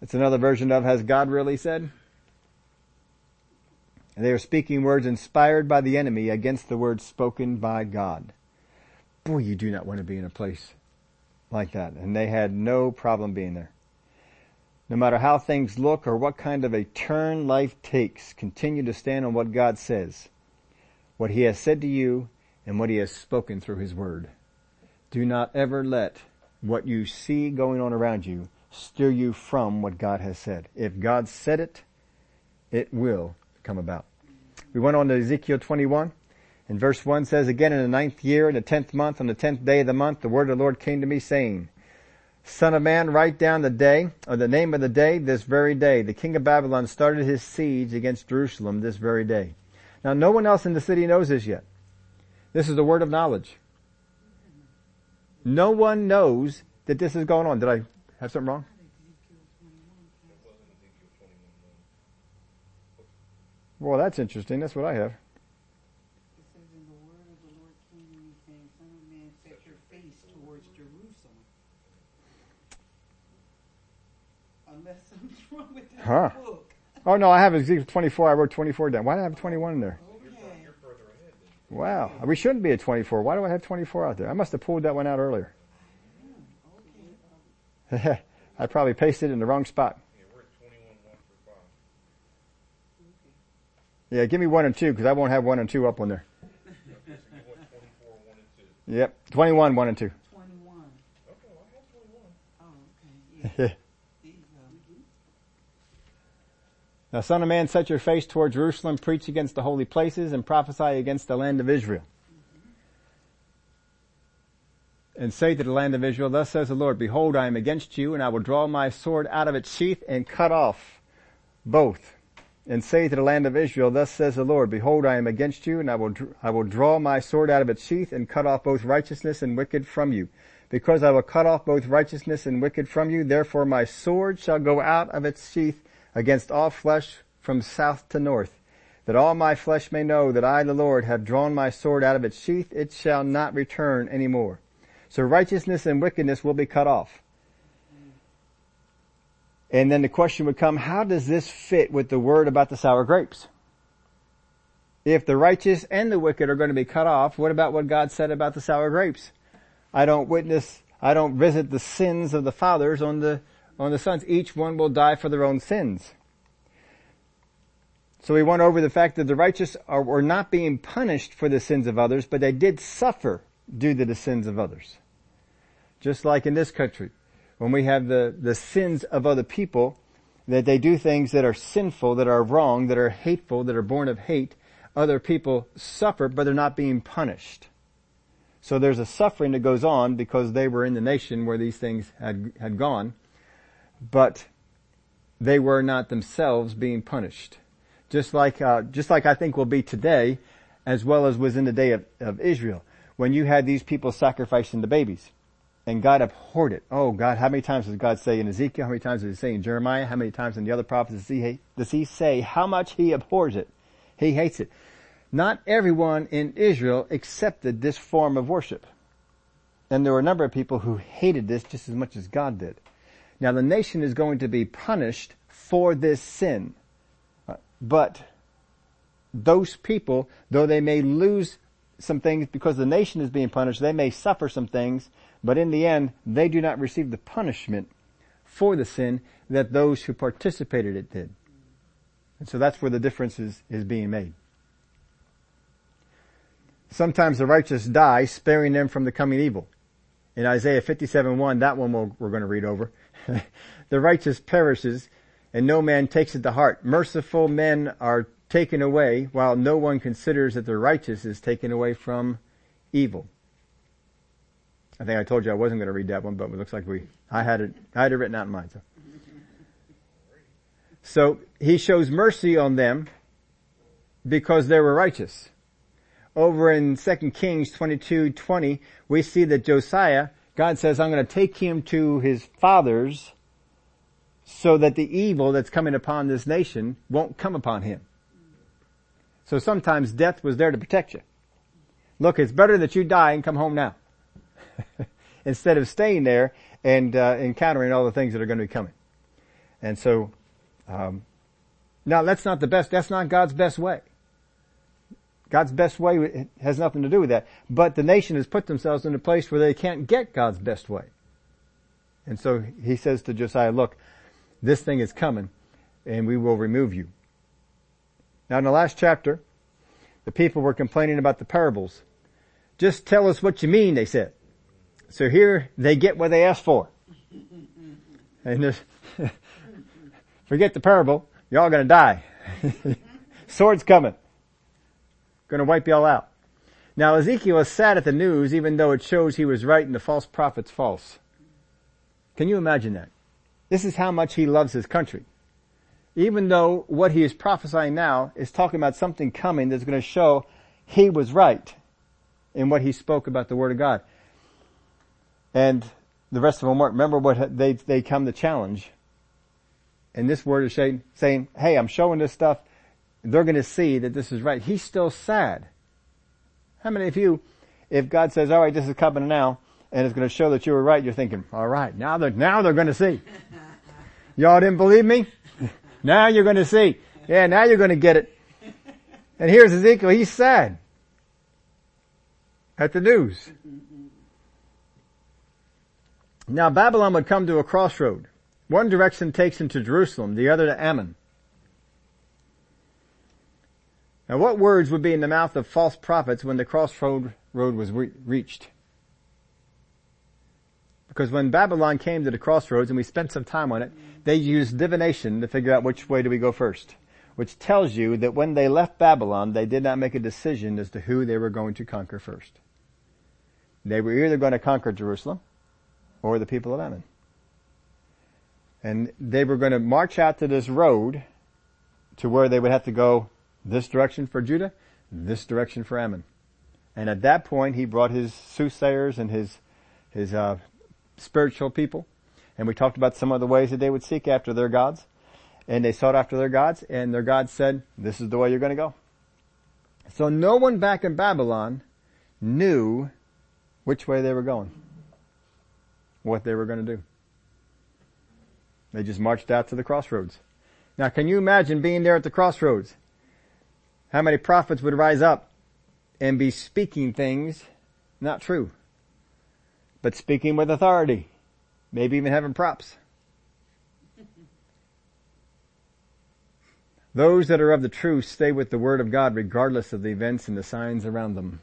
It's another version of, has God really said? And they are speaking words inspired by the enemy against the words spoken by God. Boy, you do not want to be in a place like that. And they had no problem being there. No matter how things look or what kind of a turn life takes, continue to stand on what God says what he has said to you and what he has spoken through his word. Do not ever let what you see going on around you steer you from what God has said. If God said it, it will come about. We went on to Ezekiel 21 and verse 1 says, Again in the ninth year, in the tenth month, on the tenth day of the month, the word of the Lord came to me saying, Son of man, write down the day, or the name of the day, this very day. The king of Babylon started his siege against Jerusalem this very day. Now no one else in the city knows this yet. This is the word of knowledge. No one knows that this is going on. Did I have something wrong? Well, that's interesting. That's what I have. Unless something's *laughs* wrong with that huh. book. Oh no, I have Ezekiel 24. I wrote 24 down. Why do I have 21 in there? Wow. We shouldn't be at 24. Why do I have 24 out there? I must have pulled that one out earlier. I *laughs* probably pasted it in the wrong spot. Yeah, give me one and two because I won't have one and two up on there. Yep, 21, one and two. 21. Okay, well I 21. Oh, okay. Now son of man, set your face toward Jerusalem, preach against the holy places, and prophesy against the land of Israel. And say to the land of Israel, thus says the Lord, behold, I am against you, and I will draw my sword out of its sheath and cut off both. And say to the land of Israel, thus says the Lord, behold, I am against you, and I will, I will draw my sword out of its sheath and cut off both righteousness and wicked from you. Because I will cut off both righteousness and wicked from you, therefore my sword shall go out of its sheath against all flesh from south to north, that all my flesh may know that I, the Lord, have drawn my sword out of its sheath, it shall not return any more. So righteousness and wickedness will be cut off. And then the question would come, how does this fit with the word about the sour grapes? If the righteous and the wicked are going to be cut off, what about what God said about the sour grapes? I don't witness, I don't visit the sins of the fathers on the on the sons. Each one will die for their own sins. So we went over the fact that the righteous are, were not being punished for the sins of others, but they did suffer due to the sins of others. Just like in this country, when we have the, the sins of other people, that they do things that are sinful, that are wrong, that are hateful, that are born of hate, other people suffer, but they're not being punished. So there's a suffering that goes on because they were in the nation where these things had, had gone but they were not themselves being punished. Just like, uh, just like I think will be today, as well as was in the day of, of Israel, when you had these people sacrificing the babies. And God abhorred it. Oh God, how many times does God say in Ezekiel? How many times does he say in Jeremiah? How many times in the other prophets does he, does he say how much he abhors it? He hates it. Not everyone in Israel accepted this form of worship. And there were a number of people who hated this just as much as God did. Now the nation is going to be punished for this sin. Uh, but those people, though they may lose some things because the nation is being punished, they may suffer some things, but in the end, they do not receive the punishment for the sin that those who participated it did. And so that's where the difference is, is being made. Sometimes the righteous die, sparing them from the coming evil. In Isaiah 57 1, that one we we are going to read over. *laughs* the righteous perishes and no man takes it to heart. Merciful men are taken away while no one considers that the righteous is taken away from evil. I think I told you I wasn't going to read that one, but it looks like we, I had it, I had it written out in mine. So, so he shows mercy on them because they were righteous. Over in 2 Kings 22, 20, we see that Josiah, God says, I'm going to take him to his fathers so that the evil that's coming upon this nation won't come upon him. So sometimes death was there to protect you. Look, it's better that you die and come home now. *laughs* Instead of staying there and uh, encountering all the things that are going to be coming. And so, um, now that's not the best, that's not God's best way. God's best way has nothing to do with that. But the nation has put themselves in a place where they can't get God's best way. And so he says to Josiah, look, this thing is coming and we will remove you. Now in the last chapter, the people were complaining about the parables. Just tell us what you mean, they said. So here they get what they asked for. And *laughs* forget the parable, you're all gonna die. *laughs* Sword's coming. Gonna wipe y'all out. Now Ezekiel was sad at the news even though it shows he was right and the false prophet's false. Can you imagine that? This is how much he loves his country. Even though what he is prophesying now is talking about something coming that's going to show he was right in what he spoke about the Word of God. And the rest of them weren't. Remember what they, they come to challenge. And this word is saying, saying, hey, I'm showing this stuff. They're going to see that this is right. He's still sad. How many of you, if God says, all right, this is coming now, and it's going to show that you were right, you're thinking, all right, now they're, now they're going to see. *laughs* Y'all didn't believe me? *laughs* now you're going to see. Yeah, now you're going to get it. And here's Ezekiel. He's sad at the news. Mm-hmm. Now Babylon would come to a crossroad. One direction takes him to Jerusalem, the other to Ammon. Now what words would be in the mouth of false prophets when the crossroad road was re- reached? Because when Babylon came to the crossroads and we spent some time on it, they used divination to figure out which way do we go first. Which tells you that when they left Babylon, they did not make a decision as to who they were going to conquer first. They were either going to conquer Jerusalem or the people of Ammon. And they were going to march out to this road to where they would have to go this direction for Judah, this direction for Ammon. And at that point, he brought his soothsayers and his his uh, spiritual people. And we talked about some of the ways that they would seek after their gods. And they sought after their gods and their gods said, this is the way you're going to go. So no one back in Babylon knew which way they were going. What they were going to do. They just marched out to the crossroads. Now can you imagine being there at the crossroads? How many prophets would rise up and be speaking things not true? but speaking with authority. Maybe even having props. *laughs* Those that are of the truth stay with the word of God regardless of the events and the signs around them.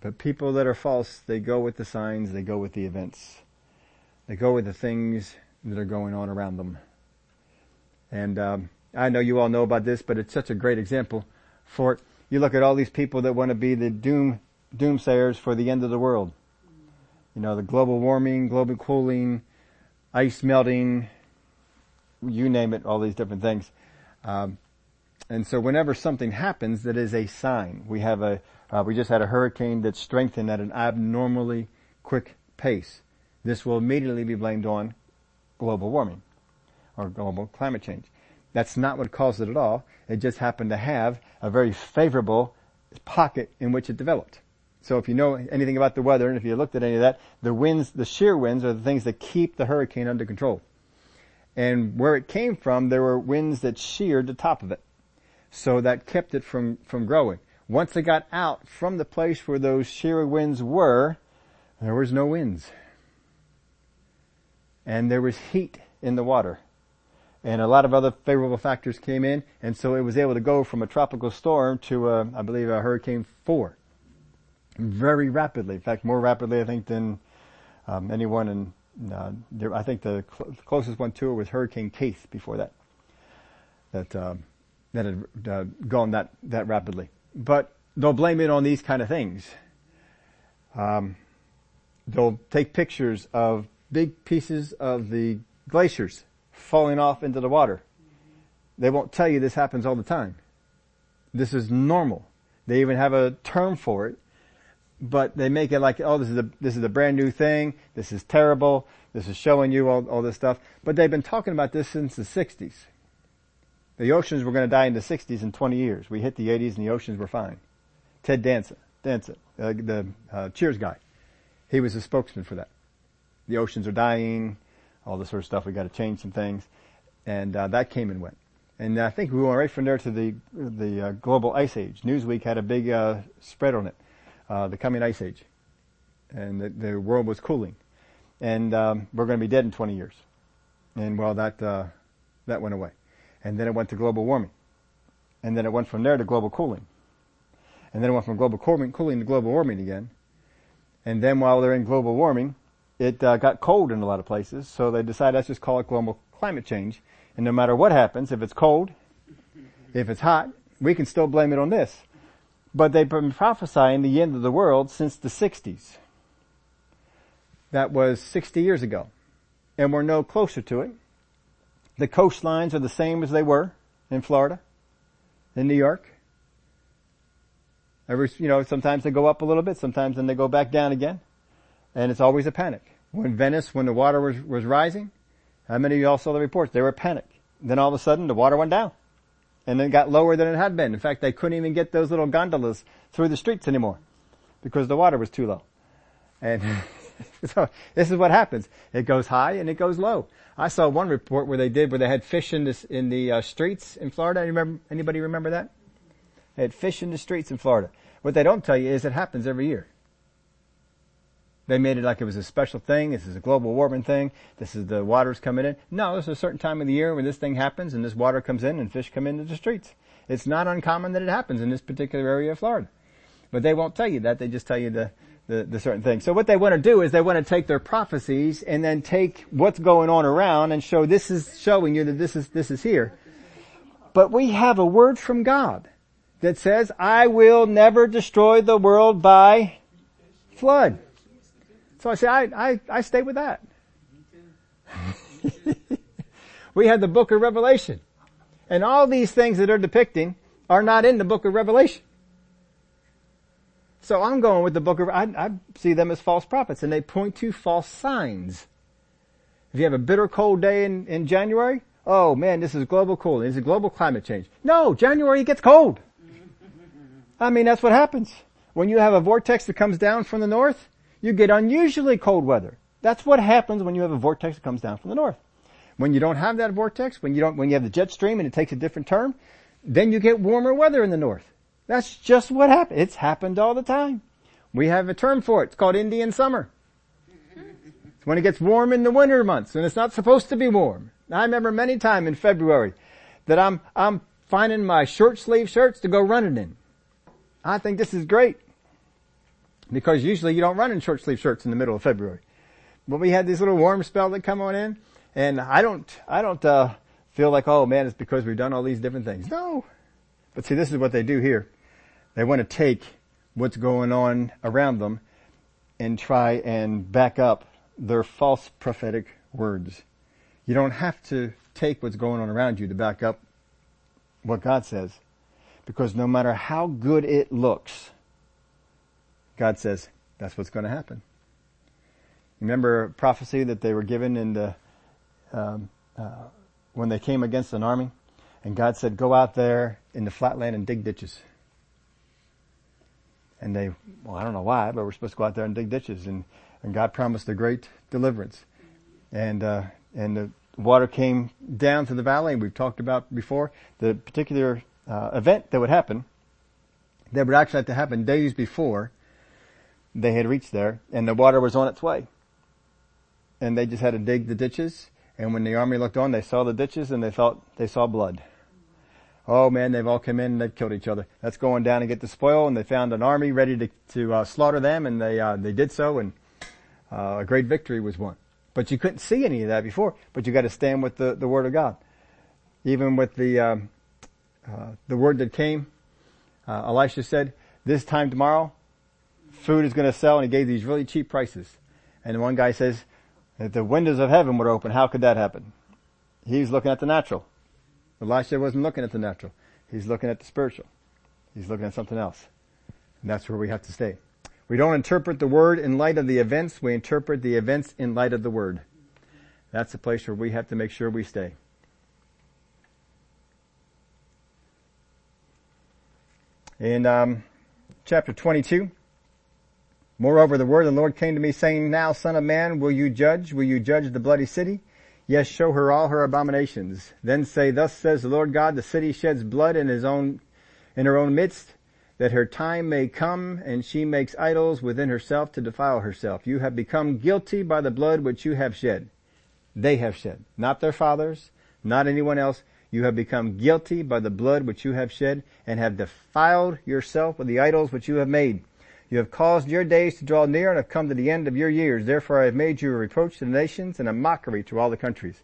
But people that are false, they go with the signs, they go with the events. They go with the things that are going on around them. And um, I know you all know about this, but it's such a great example for it. You look at all these people that want to be the doom doomsayers for the end of the world you know, the global warming, global cooling, ice melting, you name it, all these different things. Um, and so whenever something happens that is a sign, we have a, uh, we just had a hurricane that strengthened at an abnormally quick pace. This will immediately be blamed on global warming or global climate change. That's not what caused it at all. It just happened to have a very favorable pocket in which it developed. So if you know anything about the weather and if you looked at any of that, the winds, the shear winds are the things that keep the hurricane under control. And where it came from, there were winds that sheared the top of it. So that kept it from, from growing. Once it got out from the place where those shear winds were, there was no winds. And there was heat in the water. And a lot of other favorable factors came in, and so it was able to go from a tropical storm to, a, I believe, a Hurricane 4. Very rapidly. In fact, more rapidly, I think, than um, anyone in, uh, there, I think the cl- closest one to it was Hurricane Keith before that. That, um, that had uh, gone that, that rapidly. But they'll blame it on these kind of things. Um, they'll take pictures of big pieces of the glaciers falling off into the water. They won't tell you this happens all the time. This is normal. They even have a term for it, but they make it like, oh, this is a, this is a brand new thing. This is terrible. This is showing you all, all this stuff. But they've been talking about this since the 60s. The oceans were going to die in the 60s in 20 years. We hit the 80s and the oceans were fine. Ted Danson, Danson, uh, the uh, Cheers guy, he was a spokesman for that. The oceans are dying, all this sort of stuff. We got to change some things, and uh, that came and went. And I think we went right from there to the the uh, global ice age. Newsweek had a big uh, spread on it, uh, the coming ice age, and the, the world was cooling, and um, we're going to be dead in 20 years. And well, that that went away and then it went to global warming. And then it went from there to global cooling. And then it went from global cooling, cooling to global warming again. And then while they're in global warming, it uh, got cold in a lot of places, so they decided let's just call it global climate change. And no matter what happens, if it's cold, if it's hot, we can still blame it on this. But they've been prophesying the end of the world since the 60s. That was 60 years ago. And we're no closer to it. The coastlines are the same as they were in Florida, in New York. Every, you know, sometimes they go up a little bit, sometimes then they go back down again. And it's always a panic. When Venice, when the water was, was rising, how many of you all saw the reports? They were panic. Then all of a sudden the water went down. And then got lower than it had been. In fact, they couldn't even get those little gondolas through the streets anymore because the water was too low. And *laughs* *laughs* so this is what happens. It goes high and it goes low. I saw one report where they did where they had fish in this in the uh, streets in Florida. Remember, anybody remember that? They had fish in the streets in Florida. What they don't tell you is it happens every year. They made it like it was a special thing. This is a global warming thing. This is the water's coming in. No, there's a certain time of the year when this thing happens and this water comes in and fish come into the streets. It's not uncommon that it happens in this particular area of Florida. But they won't tell you that. They just tell you the, the, the certain things. So what they want to do is they want to take their prophecies and then take what's going on around and show this is showing you that this is, this is here. But we have a word from God that says, I will never destroy the world by flood. So I say, I, I, I stay with that. *laughs* we have the book of Revelation. And all these things that are depicting are not in the book of Revelation. So I'm going with the book of, I, I see them as false prophets and they point to false signs. If you have a bitter cold day in, in January, oh man, this is global cooling. This is global climate change. No, January gets cold. I mean, that's what happens. When you have a vortex that comes down from the north, you get unusually cold weather. That's what happens when you have a vortex that comes down from the north. When you don't have that vortex, when you don't, when you have the jet stream and it takes a different turn, then you get warmer weather in the north. That's just what happened. It's happened all the time. We have a term for it. It's called Indian summer. It's when it gets warm in the winter months and it's not supposed to be warm. I remember many times in February that I'm, I'm finding my short sleeve shirts to go running in. I think this is great. Because usually you don't run in short sleeve shirts in the middle of February. But we had this little warm spell that come on in and I don't, I don't, uh, feel like, oh man, it's because we've done all these different things. No. But see, this is what they do here. They want to take what's going on around them and try and back up their false prophetic words. You don't have to take what's going on around you to back up what God says. Because no matter how good it looks, God says, that's what's going to happen. Remember prophecy that they were given in the, um, uh, when they came against an army? And God said, go out there in the flatland and dig ditches. And they, well, I don't know why, but we're supposed to go out there and dig ditches. And, and God promised a great deliverance. And, uh, and the water came down to the valley. We've talked about before the particular uh, event that would happen. That would actually have to happen days before they had reached there and the water was on its way. And they just had to dig the ditches. And when the army looked on, they saw the ditches and they thought they saw blood. Oh man, they've all come in and they've killed each other. Let's go on down and get the spoil. And they found an army ready to, to uh, slaughter them, and they uh, they did so, and uh, a great victory was won. But you couldn't see any of that before. But you got to stand with the the word of God, even with the um, uh, the word that came. Uh, Elisha said, "This time tomorrow, food is going to sell," and he gave these really cheap prices. And one guy says, "If the windows of heaven would open, how could that happen?" He's looking at the natural. Elisha wasn't looking at the natural. He's looking at the spiritual. He's looking at something else. And that's where we have to stay. We don't interpret the word in light of the events. We interpret the events in light of the word. That's the place where we have to make sure we stay. In um, chapter 22, moreover, the word of the Lord came to me saying, Now, son of man, will you judge? Will you judge the bloody city? Yes, show her all her abominations. Then say, thus says the Lord God, the city sheds blood in his own, in her own midst, that her time may come and she makes idols within herself to defile herself. You have become guilty by the blood which you have shed. They have shed. Not their fathers, not anyone else. You have become guilty by the blood which you have shed and have defiled yourself with the idols which you have made. You have caused your days to draw near and have come to the end of your years. Therefore I have made you a reproach to the nations and a mockery to all the countries.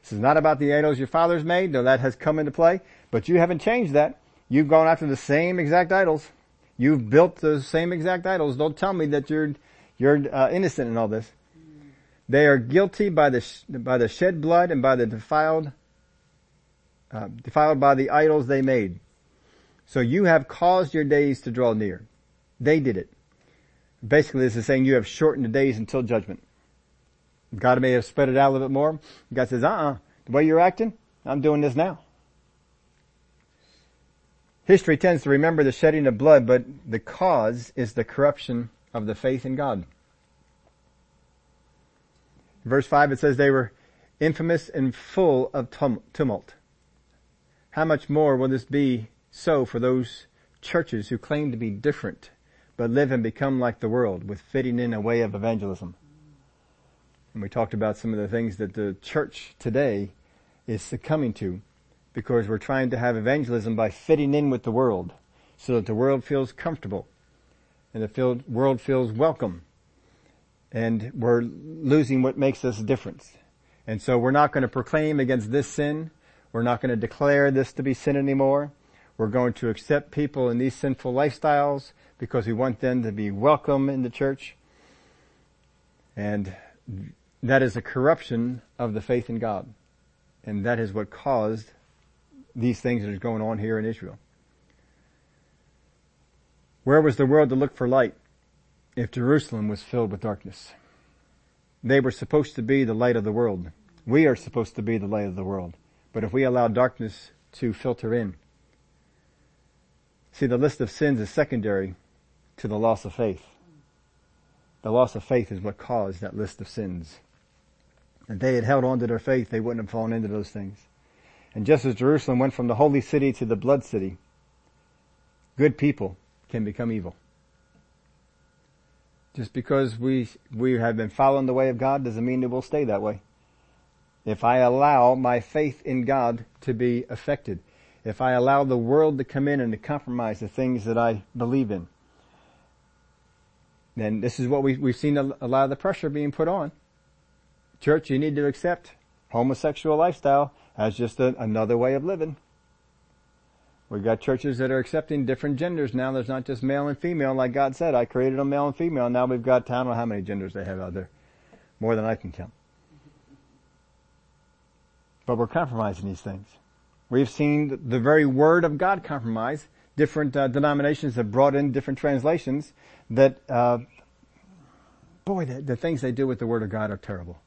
This is not about the idols your fathers made, though that has come into play, but you haven't changed that. You've gone after the same exact idols. You've built those same exact idols. Don't tell me that you're, you're uh, innocent in all this. They are guilty by the, by the shed blood and by the defiled, uh, defiled by the idols they made. So you have caused your days to draw near. They did it. Basically, this is saying you have shortened the days until judgment. God may have spread it out a little bit more. God says, uh-uh, the way you're acting, I'm doing this now. History tends to remember the shedding of blood, but the cause is the corruption of the faith in God. Verse 5 it says they were infamous and full of tumult. How much more will this be so for those churches who claim to be different but live and become like the world with fitting in a way of evangelism. And we talked about some of the things that the church today is succumbing to because we're trying to have evangelism by fitting in with the world so that the world feels comfortable and the world feels welcome and we're losing what makes us different. And so we're not going to proclaim against this sin. We're not going to declare this to be sin anymore. We're going to accept people in these sinful lifestyles because we want them to be welcome in the church. And that is a corruption of the faith in God. And that is what caused these things that are going on here in Israel. Where was the world to look for light if Jerusalem was filled with darkness? They were supposed to be the light of the world. We are supposed to be the light of the world. But if we allow darkness to filter in, see the list of sins is secondary to the loss of faith. The loss of faith is what caused that list of sins. If they had held on to their faith, they wouldn't have fallen into those things. And just as Jerusalem went from the holy city to the blood city, good people can become evil. Just because we, we have been following the way of God doesn't mean it will stay that way. If I allow my faith in God to be affected, if I allow the world to come in and to compromise the things that I believe in, then this is what we, we've seen a, a lot of the pressure being put on. Church, you need to accept homosexual lifestyle as just a, another way of living. We've got churches that are accepting different genders now. There's not just male and female, like God said. I created a male and female. Now we've got, I don't know how many genders they have out there. More than I can count. But we're compromising these things. We've seen the very word of God compromise different uh, denominations have brought in different translations that, uh, boy, the, the, things they do with the Word of God are terrible.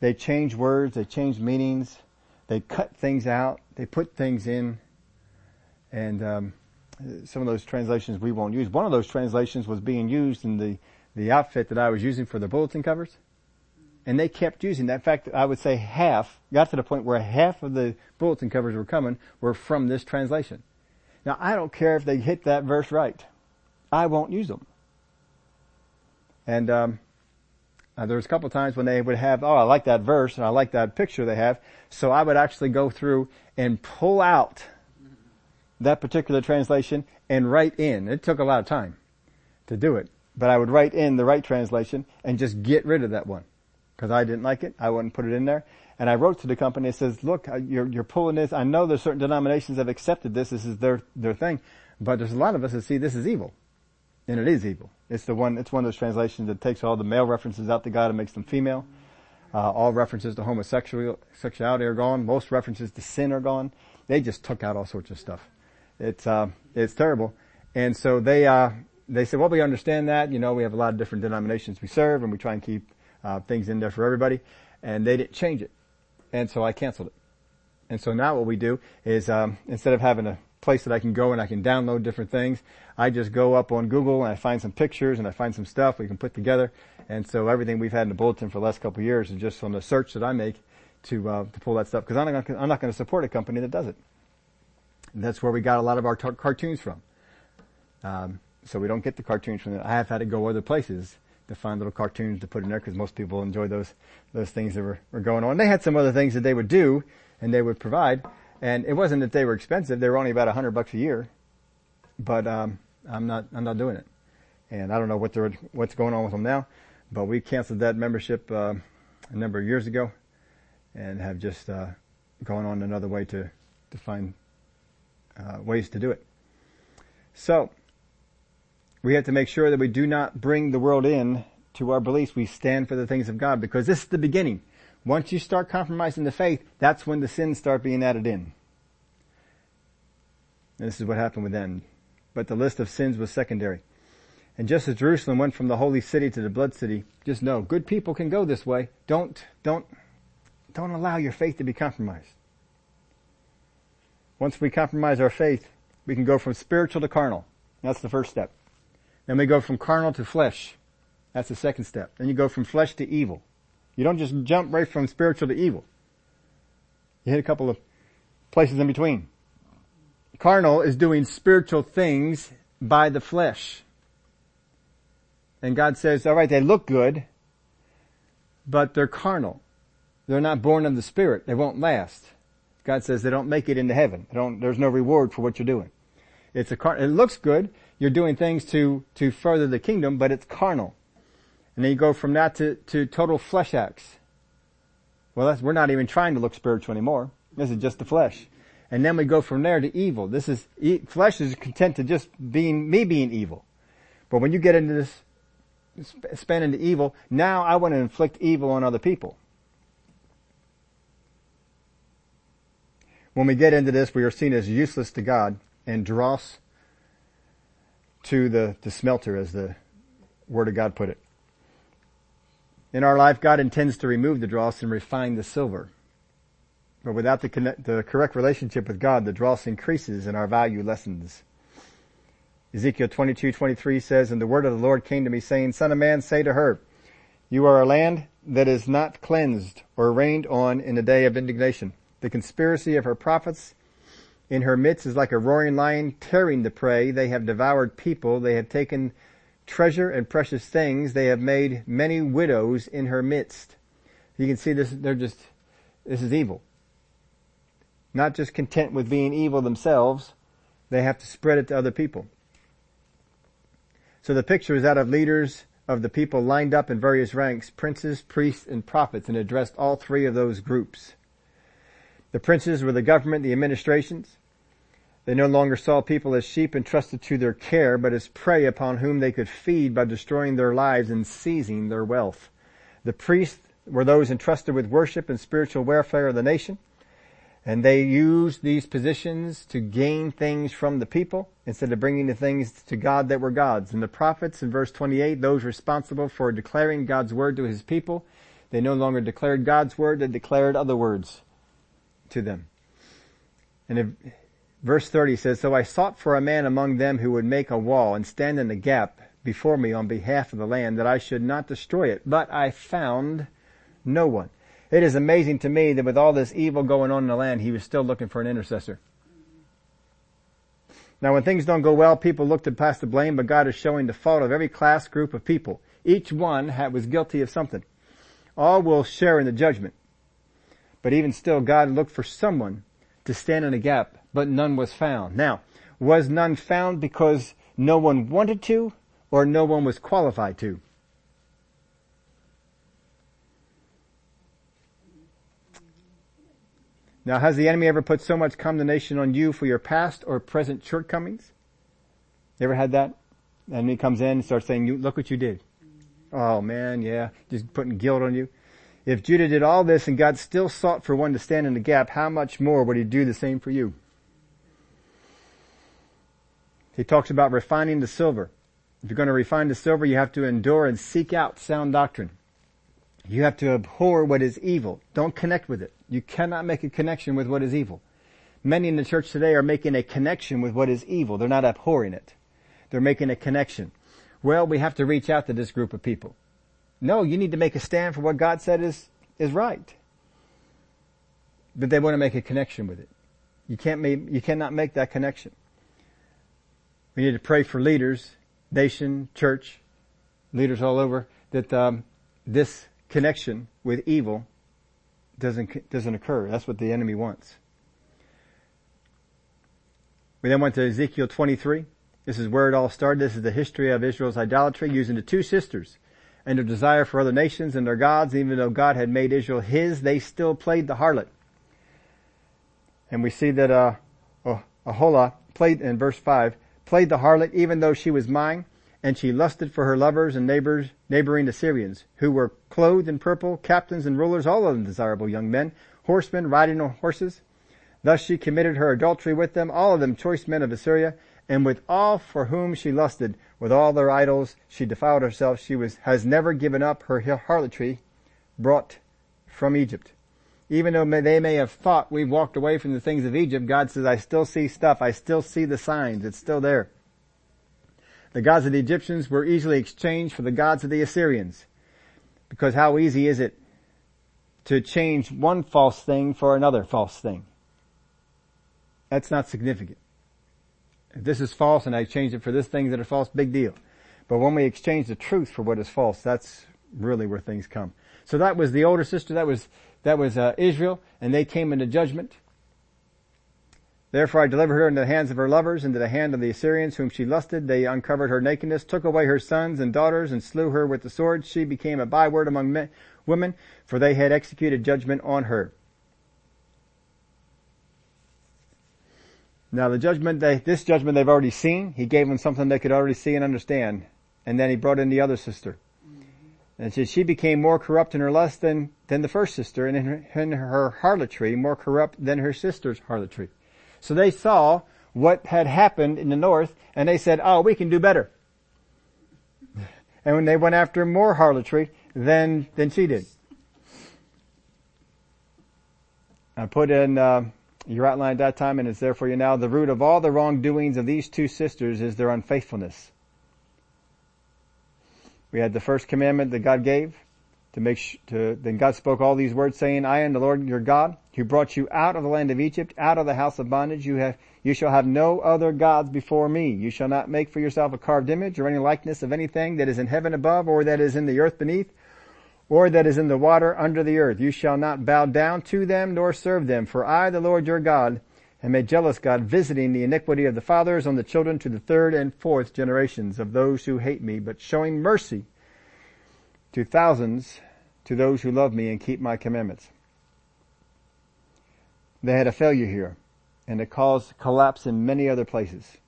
They change words, they change meanings, they cut things out, they put things in, and um, some of those translations we won't use. One of those translations was being used in the the outfit that I was using for the bulletin covers, and they kept using that. In fact, I would say half got to the point where half of the bulletin covers were coming were from this translation. Now I don't care if they hit that verse right, I won't use them. And um, uh, there was a couple times when they would have, oh, I like that verse and I like that picture they have. So I would actually go through and pull out that particular translation and write in. It took a lot of time to do it, but I would write in the right translation and just get rid of that one because I didn't like it. I wouldn't put it in there. And I wrote to the company and says, look, uh, you're, you're pulling this. I know there's certain denominations that have accepted this. This is their, their thing, but there's a lot of us that see this is evil. And it is evil. It's the one, it's one of those translations that takes all the male references out to God and makes them female. Uh, all references to homosexual sexuality are gone. Most references to sin are gone. They just took out all sorts of stuff. It's uh, it's terrible. And so they uh, they said, well, we understand that. You know, we have a lot of different denominations we serve, and we try and keep uh, things in there for everybody. And they didn't change it, and so I canceled it. And so now what we do is um, instead of having a place that I can go and I can download different things. I just go up on Google and I find some pictures and I find some stuff we can put together. And so everything we've had in the bulletin for the last couple of years is just on the search that I make to uh, to pull that stuff because I'm not gonna, I'm not going to support a company that does it. And that's where we got a lot of our cartoons from. Um, so we don't get the cartoons from there. I have had to go other places to find little cartoons to put in there because most people enjoy those those things that were, were going on. They had some other things that they would do and they would provide. And it wasn't that they were expensive; they were only about a hundred bucks a year. But um, I'm not I'm not doing it, and I don't know what they're what's going on with them now. But we canceled that membership uh, a number of years ago, and have just uh, gone on another way to to find uh, ways to do it. So we have to make sure that we do not bring the world in to our beliefs. We stand for the things of God because this is the beginning. Once you start compromising the faith, that's when the sins start being added in. And this is what happened with them. But the list of sins was secondary. And just as Jerusalem went from the holy city to the blood city, just know, good people can go this way. Don't, don't, don't allow your faith to be compromised. Once we compromise our faith, we can go from spiritual to carnal. That's the first step. Then we go from carnal to flesh. That's the second step. Then you go from flesh to evil. You don't just jump right from spiritual to evil. You hit a couple of places in between. Carnal is doing spiritual things by the flesh. And God says, alright, they look good, but they're carnal. They're not born of the Spirit. They won't last. God says they don't make it into heaven. there's no reward for what you're doing. It's a car, it looks good. You're doing things to, to further the kingdom, but it's carnal. And then you go from that to, to total flesh acts. Well, we're not even trying to look spiritual anymore. This is just the flesh. And then we go from there to evil. This is, flesh is content to just being, me being evil. But when you get into this, span into evil, now I want to inflict evil on other people. When we get into this, we are seen as useless to God and dross to the, the smelter, as the Word of God put it. In our life, God intends to remove the dross and refine the silver. But without the, connect, the correct relationship with God, the dross increases and our value lessens. Ezekiel 22, 23 says, And the word of the Lord came to me saying, Son of man, say to her, You are a land that is not cleansed or rained on in the day of indignation. The conspiracy of her prophets in her midst is like a roaring lion tearing the prey. They have devoured people. They have taken treasure and precious things. They have made many widows in her midst. You can see this, they're just, this is evil. Not just content with being evil themselves, they have to spread it to other people. So the picture is that of leaders of the people lined up in various ranks, princes, priests, and prophets, and addressed all three of those groups. The princes were the government, the administrations. They no longer saw people as sheep entrusted to their care, but as prey upon whom they could feed by destroying their lives and seizing their wealth. The priests were those entrusted with worship and spiritual welfare of the nation. And they used these positions to gain things from the people instead of bringing the things to God that were God's. And the prophets in verse 28, those responsible for declaring God's word to his people, they no longer declared God's word, they declared other words to them. And if, verse 30 says, So I sought for a man among them who would make a wall and stand in the gap before me on behalf of the land that I should not destroy it. But I found no one. It is amazing to me that with all this evil going on in the land, he was still looking for an intercessor. Now when things don't go well, people look to pass the blame, but God is showing the fault of every class group of people. Each one was guilty of something. All will share in the judgment. But even still, God looked for someone to stand in the gap, but none was found. Now, was none found because no one wanted to or no one was qualified to? Now, has the enemy ever put so much condemnation on you for your past or present shortcomings? You ever had that? The enemy comes in and starts saying, look what you did. Oh man, yeah, just putting guilt on you. If Judah did all this and God still sought for one to stand in the gap, how much more would he do the same for you? He talks about refining the silver. If you're going to refine the silver, you have to endure and seek out sound doctrine. You have to abhor what is evil. Don't connect with it. You cannot make a connection with what is evil. Many in the church today are making a connection with what is evil. They're not abhorring it. They're making a connection. Well, we have to reach out to this group of people. No, you need to make a stand for what God said is, is right. But they want to make a connection with it. You can't make, you cannot make that connection. We need to pray for leaders, nation, church, leaders all over, that um, this connection with evil doesn't doesn't occur. That's what the enemy wants. We then went to Ezekiel 23. This is where it all started. This is the history of Israel's idolatry using the two sisters and their desire for other nations and their gods. Even though God had made Israel his, they still played the harlot. And we see that, uh, oh, Aholah played, in verse 5, played the harlot even though she was mine, and she lusted for her lovers and neighbors, neighboring Assyrians, who were clothed in purple, captains and rulers, all of them desirable young men, horsemen riding on horses. Thus she committed her adultery with them, all of them choice men of Assyria, and with all for whom she lusted, with all their idols, she defiled herself. She was, has never given up her harlotry brought from Egypt. Even though they may have thought we've walked away from the things of Egypt, God says, I still see stuff. I still see the signs. It's still there. The gods of the Egyptians were easily exchanged for the gods of the Assyrians. Because how easy is it to change one false thing for another false thing? That's not significant. If this is false and I change it for this thing that are false, big deal. But when we exchange the truth for what is false, that's really where things come. So that was the older sister, that was, that was uh, Israel, and they came into judgment. Therefore I delivered her into the hands of her lovers, into the hand of the Assyrians whom she lusted. They uncovered her nakedness, took away her sons and daughters, and slew her with the sword. She became a byword among men, women, for they had executed judgment on her. Now the judgment they, this judgment they've already seen. He gave them something they could already see and understand. And then he brought in the other sister. And said she became more corrupt in her lust than, than the first sister and in her, in her harlotry more corrupt than her sister's harlotry. So they saw what had happened in the north and they said, oh, we can do better. *laughs* And when they went after more harlotry than, than she did. I put in, uh, your outline at that time and it's there for you now. The root of all the wrongdoings of these two sisters is their unfaithfulness. We had the first commandment that God gave to make sh- to, then God spoke all these words saying, I am the Lord your God who brought you out of the land of Egypt, out of the house of bondage. You have, you shall have no other gods before me. You shall not make for yourself a carved image or any likeness of anything that is in heaven above or that is in the earth beneath or that is in the water under the earth. You shall not bow down to them nor serve them, for I, the Lord your God, am a jealous God, visiting the iniquity of the fathers on the children to the third and fourth generations of those who hate me, but showing mercy to thousands to those who love me and keep my commandments. They had a failure here, and it caused collapse in many other places.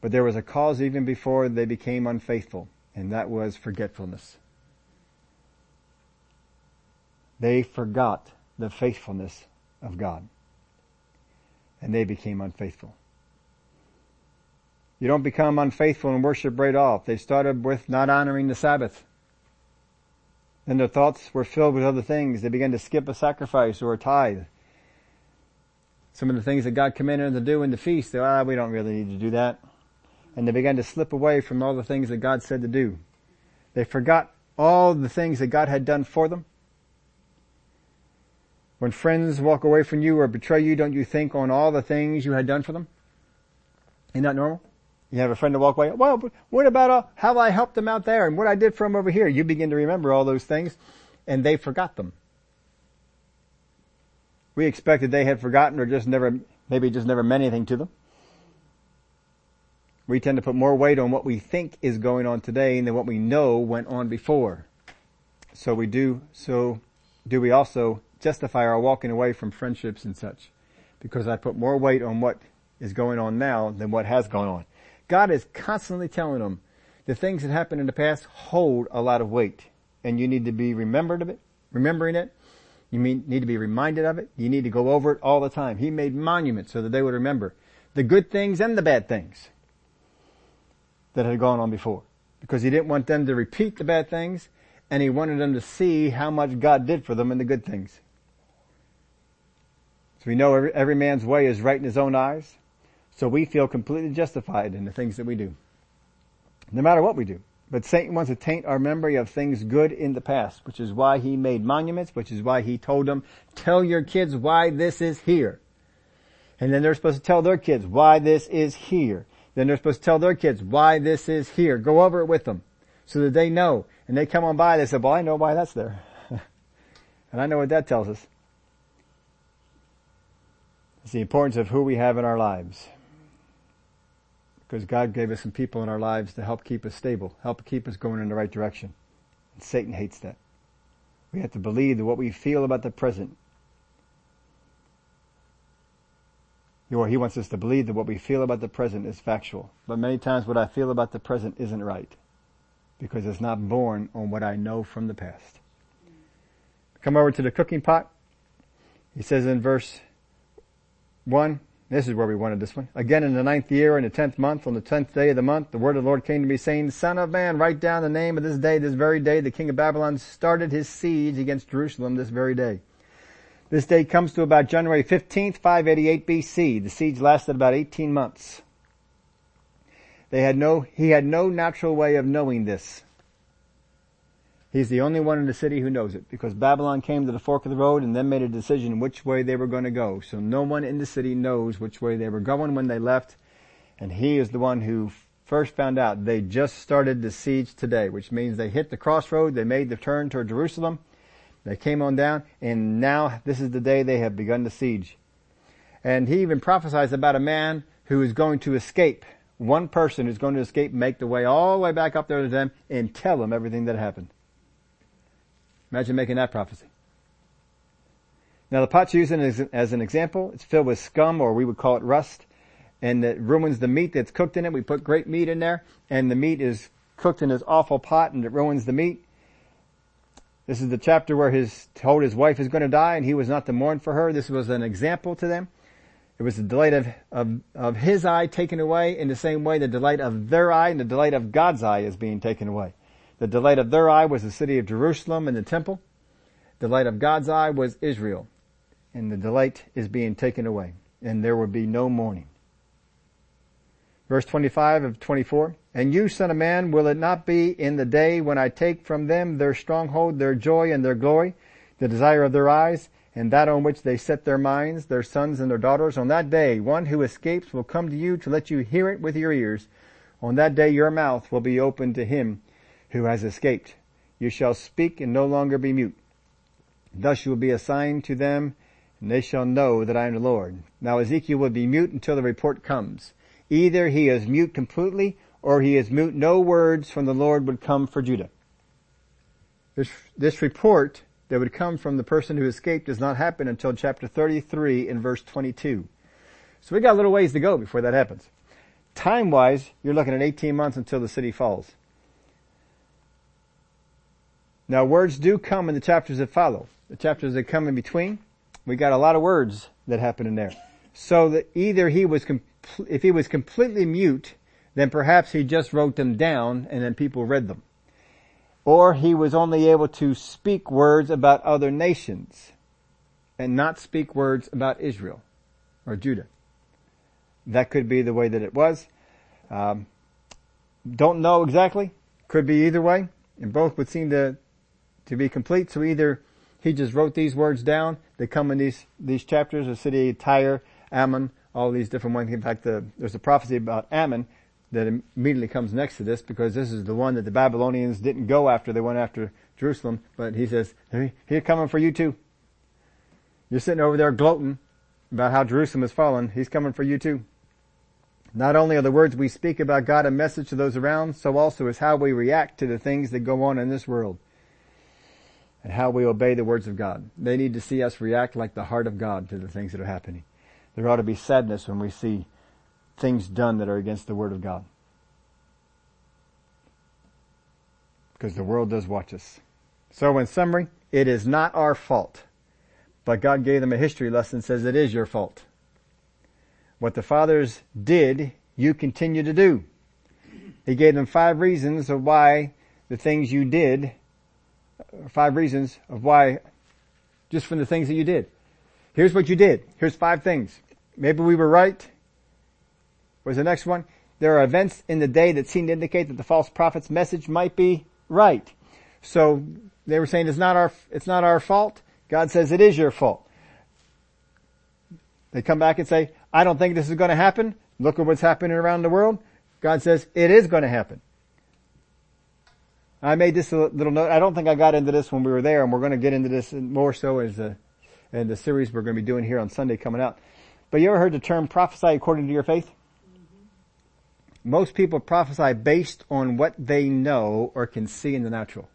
But there was a cause even before they became unfaithful, and that was forgetfulness. They forgot the faithfulness of God. And they became unfaithful. You don't become unfaithful and worship right off. They started with not honoring the Sabbath. Then their thoughts were filled with other things. They began to skip a sacrifice or a tithe. Some of the things that God commanded them to do in the feast, they, ah, we don't really need to do that. And they began to slip away from all the things that God said to do. They forgot all the things that God had done for them. When friends walk away from you or betray you, don't you think on all the things you had done for them? Isn't that normal? You have a friend to walk away. Well, what about uh, how I helped them out there and what I did for them over here? You begin to remember all those things and they forgot them. We expected they had forgotten or just never, maybe just never meant anything to them. We tend to put more weight on what we think is going on today than what we know went on before. So we do, so do we also justify our walking away from friendships and such. Because I put more weight on what is going on now than what has gone on. God is constantly telling them the things that happened in the past hold a lot of weight and you need to be remembered of it, remembering it. You need to be reminded of it. You need to go over it all the time. He made monuments so that they would remember the good things and the bad things that had gone on before. Because he didn't want them to repeat the bad things and he wanted them to see how much God did for them in the good things. So we know every, every man's way is right in his own eyes. So we feel completely justified in the things that we do. No matter what we do. But Satan wants to taint our memory of things good in the past, which is why he made monuments, which is why he told them, tell your kids why this is here. And then they're supposed to tell their kids why this is here. Then they're supposed to tell their kids why this is here. Go over it with them so that they know. And they come on by, they say, well, I know why that's there. *laughs* and I know what that tells us. It's the importance of who we have in our lives because God gave us some people in our lives to help keep us stable, help keep us going in the right direction. And Satan hates that. We have to believe that what we feel about the present, or he wants us to believe that what we feel about the present is factual. But many times what I feel about the present isn't right because it's not born on what I know from the past. Come over to the cooking pot. He says in verse 1, this is where we wanted this one. Again in the ninth year, in the tenth month, on the tenth day of the month, the word of the Lord came to me saying, Son of man, write down the name of this day, this very day, the king of Babylon started his siege against Jerusalem this very day. This date comes to about January 15th, 588 BC. The siege lasted about 18 months. They had no, he had no natural way of knowing this. He's the only one in the city who knows it because Babylon came to the fork of the road and then made a decision which way they were going to go. So no one in the city knows which way they were going when they left. And he is the one who first found out they just started the siege today, which means they hit the crossroad. They made the turn toward Jerusalem. They came on down and now this is the day they have begun the siege. And he even prophesies about a man who is going to escape. One person who's going to escape, make the way all the way back up there to them and tell them everything that happened. Imagine making that prophecy. Now the pot's used as, as an example. It's filled with scum or we would call it rust and it ruins the meat that's cooked in it. We put great meat in there and the meat is cooked in this awful pot and it ruins the meat. This is the chapter where his told his wife is going to die and he was not to mourn for her. This was an example to them. It was the delight of, of, of his eye taken away in the same way the delight of their eye and the delight of God's eye is being taken away. The delight of their eye was the city of Jerusalem and the temple. The delight of God's eye was Israel. And the delight is being taken away. And there will be no mourning. Verse 25 of 24. And you, son of man, will it not be in the day when I take from them their stronghold, their joy and their glory, the desire of their eyes, and that on which they set their minds, their sons and their daughters? On that day, one who escapes will come to you to let you hear it with your ears. On that day your mouth will be open to him who has escaped. You shall speak and no longer be mute. Thus you will be a sign to them, and they shall know that I am the Lord. Now Ezekiel will be mute until the report comes. Either he is mute completely, or he is mute. No words from the Lord would come for Judah. This, this report that would come from the person who escaped does not happen until chapter 33 in verse 22. So we got a little ways to go before that happens. Time-wise, you're looking at 18 months until the city falls. Now words do come in the chapters that follow. The chapters that come in between, we got a lot of words that happen in there. So that either he was, if he was completely mute, then perhaps he just wrote them down and then people read them. Or he was only able to speak words about other nations and not speak words about Israel. or Judah. That could be the way that it was. Um, don't know exactly. Could be either way. And both would seem to, to be complete. So either he just wrote these words down. They come in these, these chapters, the city of Tyre, Ammon, all these different ones. In fact, the, there's a prophecy about Ammon that immediately comes next to this because this is the one that the Babylonians didn't go after. They went after Jerusalem. But he says, he's coming for you too. You're sitting over there gloating about how Jerusalem has fallen. He's coming for you too. Not only are the words we speak about God a message to those around, so also is how we react to the things that go on in this world. And how we obey the words of God. They need to see us react like the heart of God to the things that are happening. There ought to be sadness when we see things done that are against the word of God. Because the world does watch us. So in summary, it is not our fault. But God gave them a history lesson says it is your fault. What the fathers did, you continue to do. He gave them five reasons of why the things you did, five reasons of why, just from the things that you did. Here's what you did. Here's five things. Maybe we were right. Was the next one? There are events in the day that seem to indicate that the false prophet's message might be right. So they were saying it's not our, it's not our fault. God says it is your fault. They come back and say, I don't think this is going to happen. Look at what's happening around the world. God says it is going to happen. I made this little note. I don't think I got into this when we were there, and we're going to get into this more so as the in the series we're going to be doing here on Sunday coming out. But you ever heard the term prophesy according to your faith? Mm-hmm. Most people prophesy based on what they know or can see in the natural.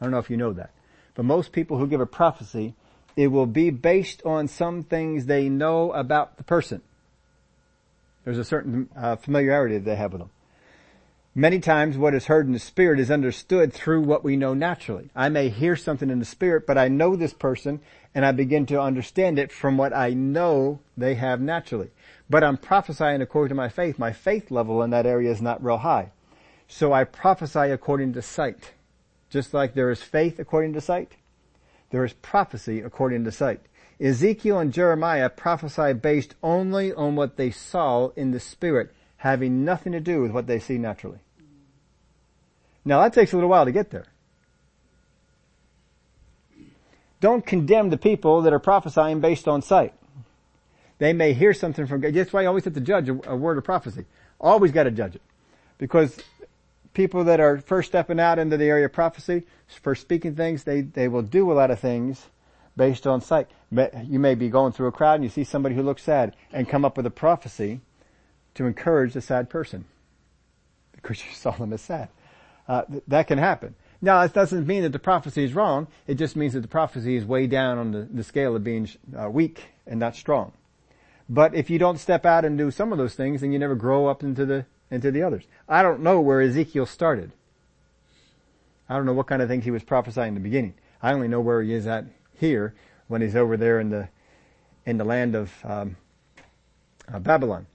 I don't know if you know that. But most people who give a prophecy it will be based on some things they know about the person. There's a certain uh, familiarity that they have with them. Many times what is heard in the spirit is understood through what we know naturally. I may hear something in the spirit, but I know this person and I begin to understand it from what I know they have naturally. But I'm prophesying according to my faith. My faith level in that area is not real high. So I prophesy according to sight. Just like there is faith according to sight, there is prophecy according to sight. Ezekiel and Jeremiah prophesy based only on what they saw in the spirit, having nothing to do with what they see naturally. Now that takes a little while to get there. Don't condemn the people that are prophesying based on sight. They may hear something from God. That's why you always have to judge a, word of prophecy. Always got to judge it. Because people that are first stepping out into the area of prophecy, for speaking things, they, they will do a lot of things based on sight. You may be going through a crowd and you see somebody who looks sad and come up with a prophecy to encourage the sad person because you saw them as sad. Uh, th- that can happen. Now, that doesn't mean that the prophecy is wrong. It just means that the prophecy is way down on the, the scale of being uh, weak and not strong. But if you don't step out and do some of those things, then you never grow up into the into the others. I don't know where Ezekiel started. I don't know what kind of things he was prophesying in the beginning. I only know where he is at here when he's over there in the in the land of um, uh, Babylon.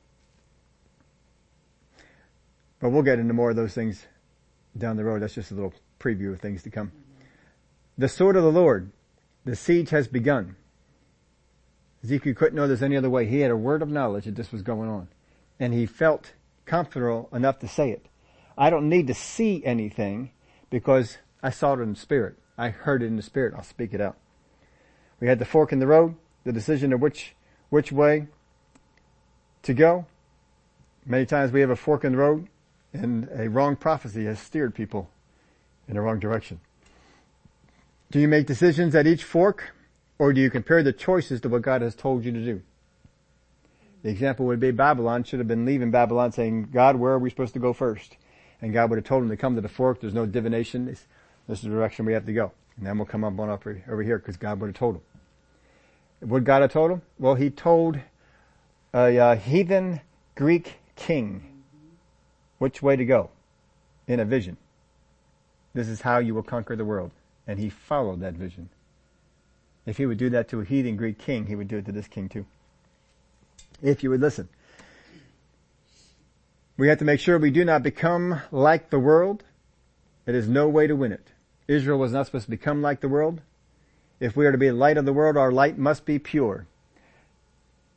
But we'll get into more of those things down the road. That's just a little preview of things to come. The sword of the Lord. The siege has begun. Ezekiel couldn't know there's any other way. He had a word of knowledge that this was going on. And he felt comfortable enough to say it. I don't need to see anything because I saw it in the spirit. I heard it in the spirit. I'll speak it out. We had the fork in the road, the decision of which, which way to go. Many times we have a fork in the road and a wrong prophecy has steered people in the wrong direction. Do you make decisions at each fork or do you compare the choices to what God has told you to do? The example would be Babylon should have been leaving Babylon saying, God, where are we supposed to go first? And God would have told them to come to the fork. There's no divination. This, this is the direction we have to go. And then we'll come up on up over here because God would have told them. What God have told them? Well, He told a uh, heathen Greek king which way to go in a vision. This is how you will conquer the world. And he followed that vision. If he would do that to a heathen Greek king, he would do it to this king too if you would listen. We have to make sure we do not become like the world. It is no way to win it. Israel was not supposed to become like the world. If we are to be light of the world, our light must be pure.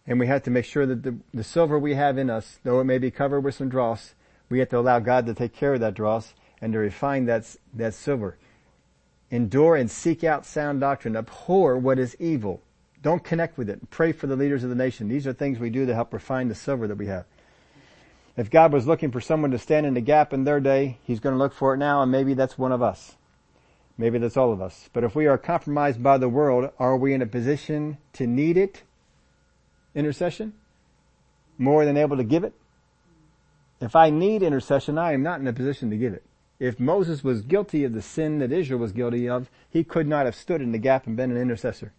And we have to make sure that the, the silver we have in us, though it may be covered with some dross, we have to allow God to take care of that dross and to refine that, that silver. Endure and seek out sound doctrine. Abhor what is evil. Don't connect with it. Pray for the leaders of the nation. These are things we do to help refine the silver that we have. If God was looking for someone to stand in the gap in their day, He's going to look for it now and maybe that's one of us. Maybe that's all of us. But if we are compromised by the world, are we in a position to need it? Intercession? More than able to give it? If I need intercession, I am not in a position to give it. If Moses was guilty of the sin that Israel was guilty of, he could not have stood in the gap and been an intercessor.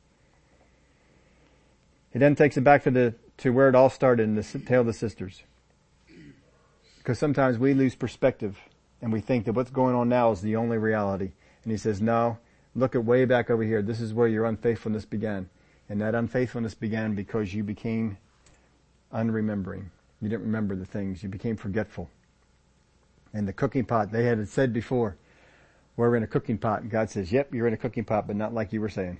He then takes it back to the, to where it all started in the tale of the sisters. Because sometimes we lose perspective and we think that what's going on now is the only reality. And he says, no, look at way back over here. This is where your unfaithfulness began. And that unfaithfulness began because you became unremembering. You didn't remember the things. You became forgetful. And the cooking pot, they had said before, we're in a cooking pot. And God says, yep, you're in a cooking pot, but not like you were saying.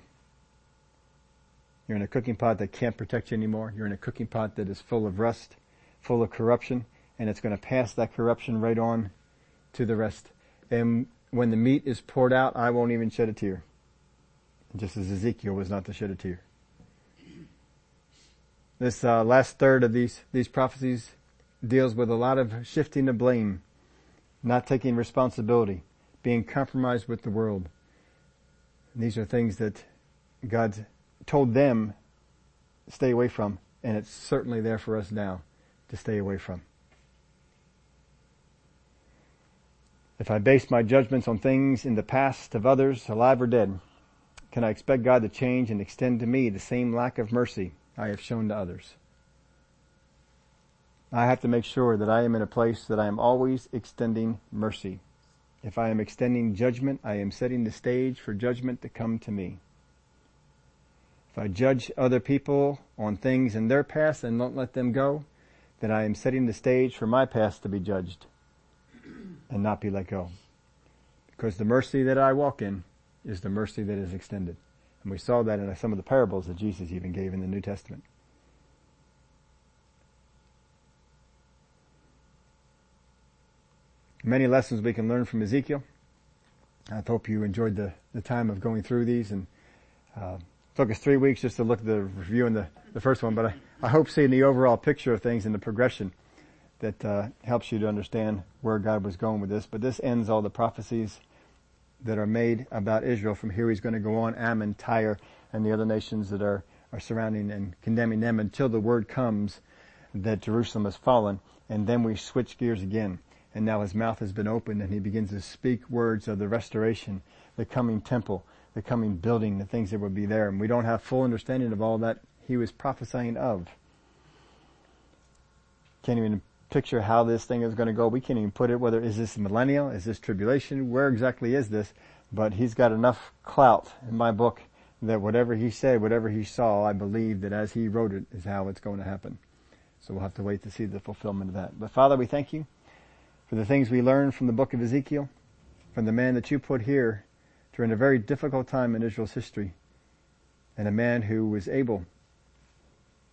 You're in a cooking pot that can't protect you anymore. You're in a cooking pot that is full of rust, full of corruption, and it's going to pass that corruption right on to the rest. And when the meat is poured out, I won't even shed a tear. Just as Ezekiel was not to shed a tear. This uh, last third of these these prophecies deals with a lot of shifting of blame not taking responsibility, being compromised with the world. And these are things that God told them stay away from, and it's certainly there for us now to stay away from. If I base my judgments on things in the past of others, alive or dead, can I expect God to change and extend to me the same lack of mercy I have shown to others? I have to make sure that I am in a place that I am always extending mercy. If I am extending judgment, I am setting the stage for judgment to come to me. If I judge other people on things in their past and don't let them go, then I am setting the stage for my past to be judged and not be let go. Because the mercy that I walk in is the mercy that is extended. And we saw that in some of the parables that Jesus even gave in the New Testament. many lessons we can learn from Ezekiel. I hope you enjoyed the, the time of going through these and uh, took us three weeks just to look at the review in the, the first one, but I, I hope seeing the overall picture of things and the progression that uh, helps you to understand where God was going with this. But this ends all the prophecies that are made about Israel. From here he's going to go on Ammon, Tyre, and the other nations that are, are surrounding and condemning them until the word comes that Jerusalem has fallen. And then we switch gears again and now his mouth has been opened and he begins to speak words of the restoration, the coming temple, the coming building, the things that would be there. And we don't have full understanding of all that he was prophesying of. Can't even picture how this thing is going to go. We can't even put it whether is this millennial, is this tribulation, where exactly is this? But he's got enough clout in my book that whatever he said, whatever he saw, I believe that as he wrote it is how it's going to happen. So we'll have to wait to see the fulfillment of that. But Father, we thank you for the things we learned from the book of Ezekiel, from the man that you put here during a very difficult time in Israel's history, and a man who was able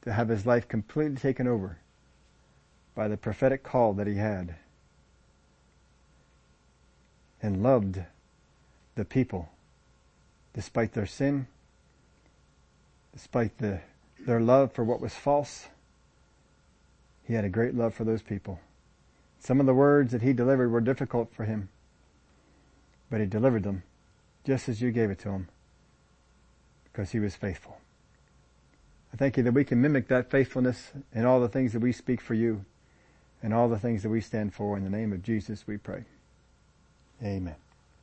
to have his life completely taken over by the prophetic call that he had and loved the people despite their sin, despite the, their love for what was false. He had a great love for those people. Some of the words that he delivered were difficult for him, but he delivered them just as you gave it to him because he was faithful. I thank you that we can mimic that faithfulness in all the things that we speak for you and all the things that we stand for. In the name of Jesus we pray. Amen.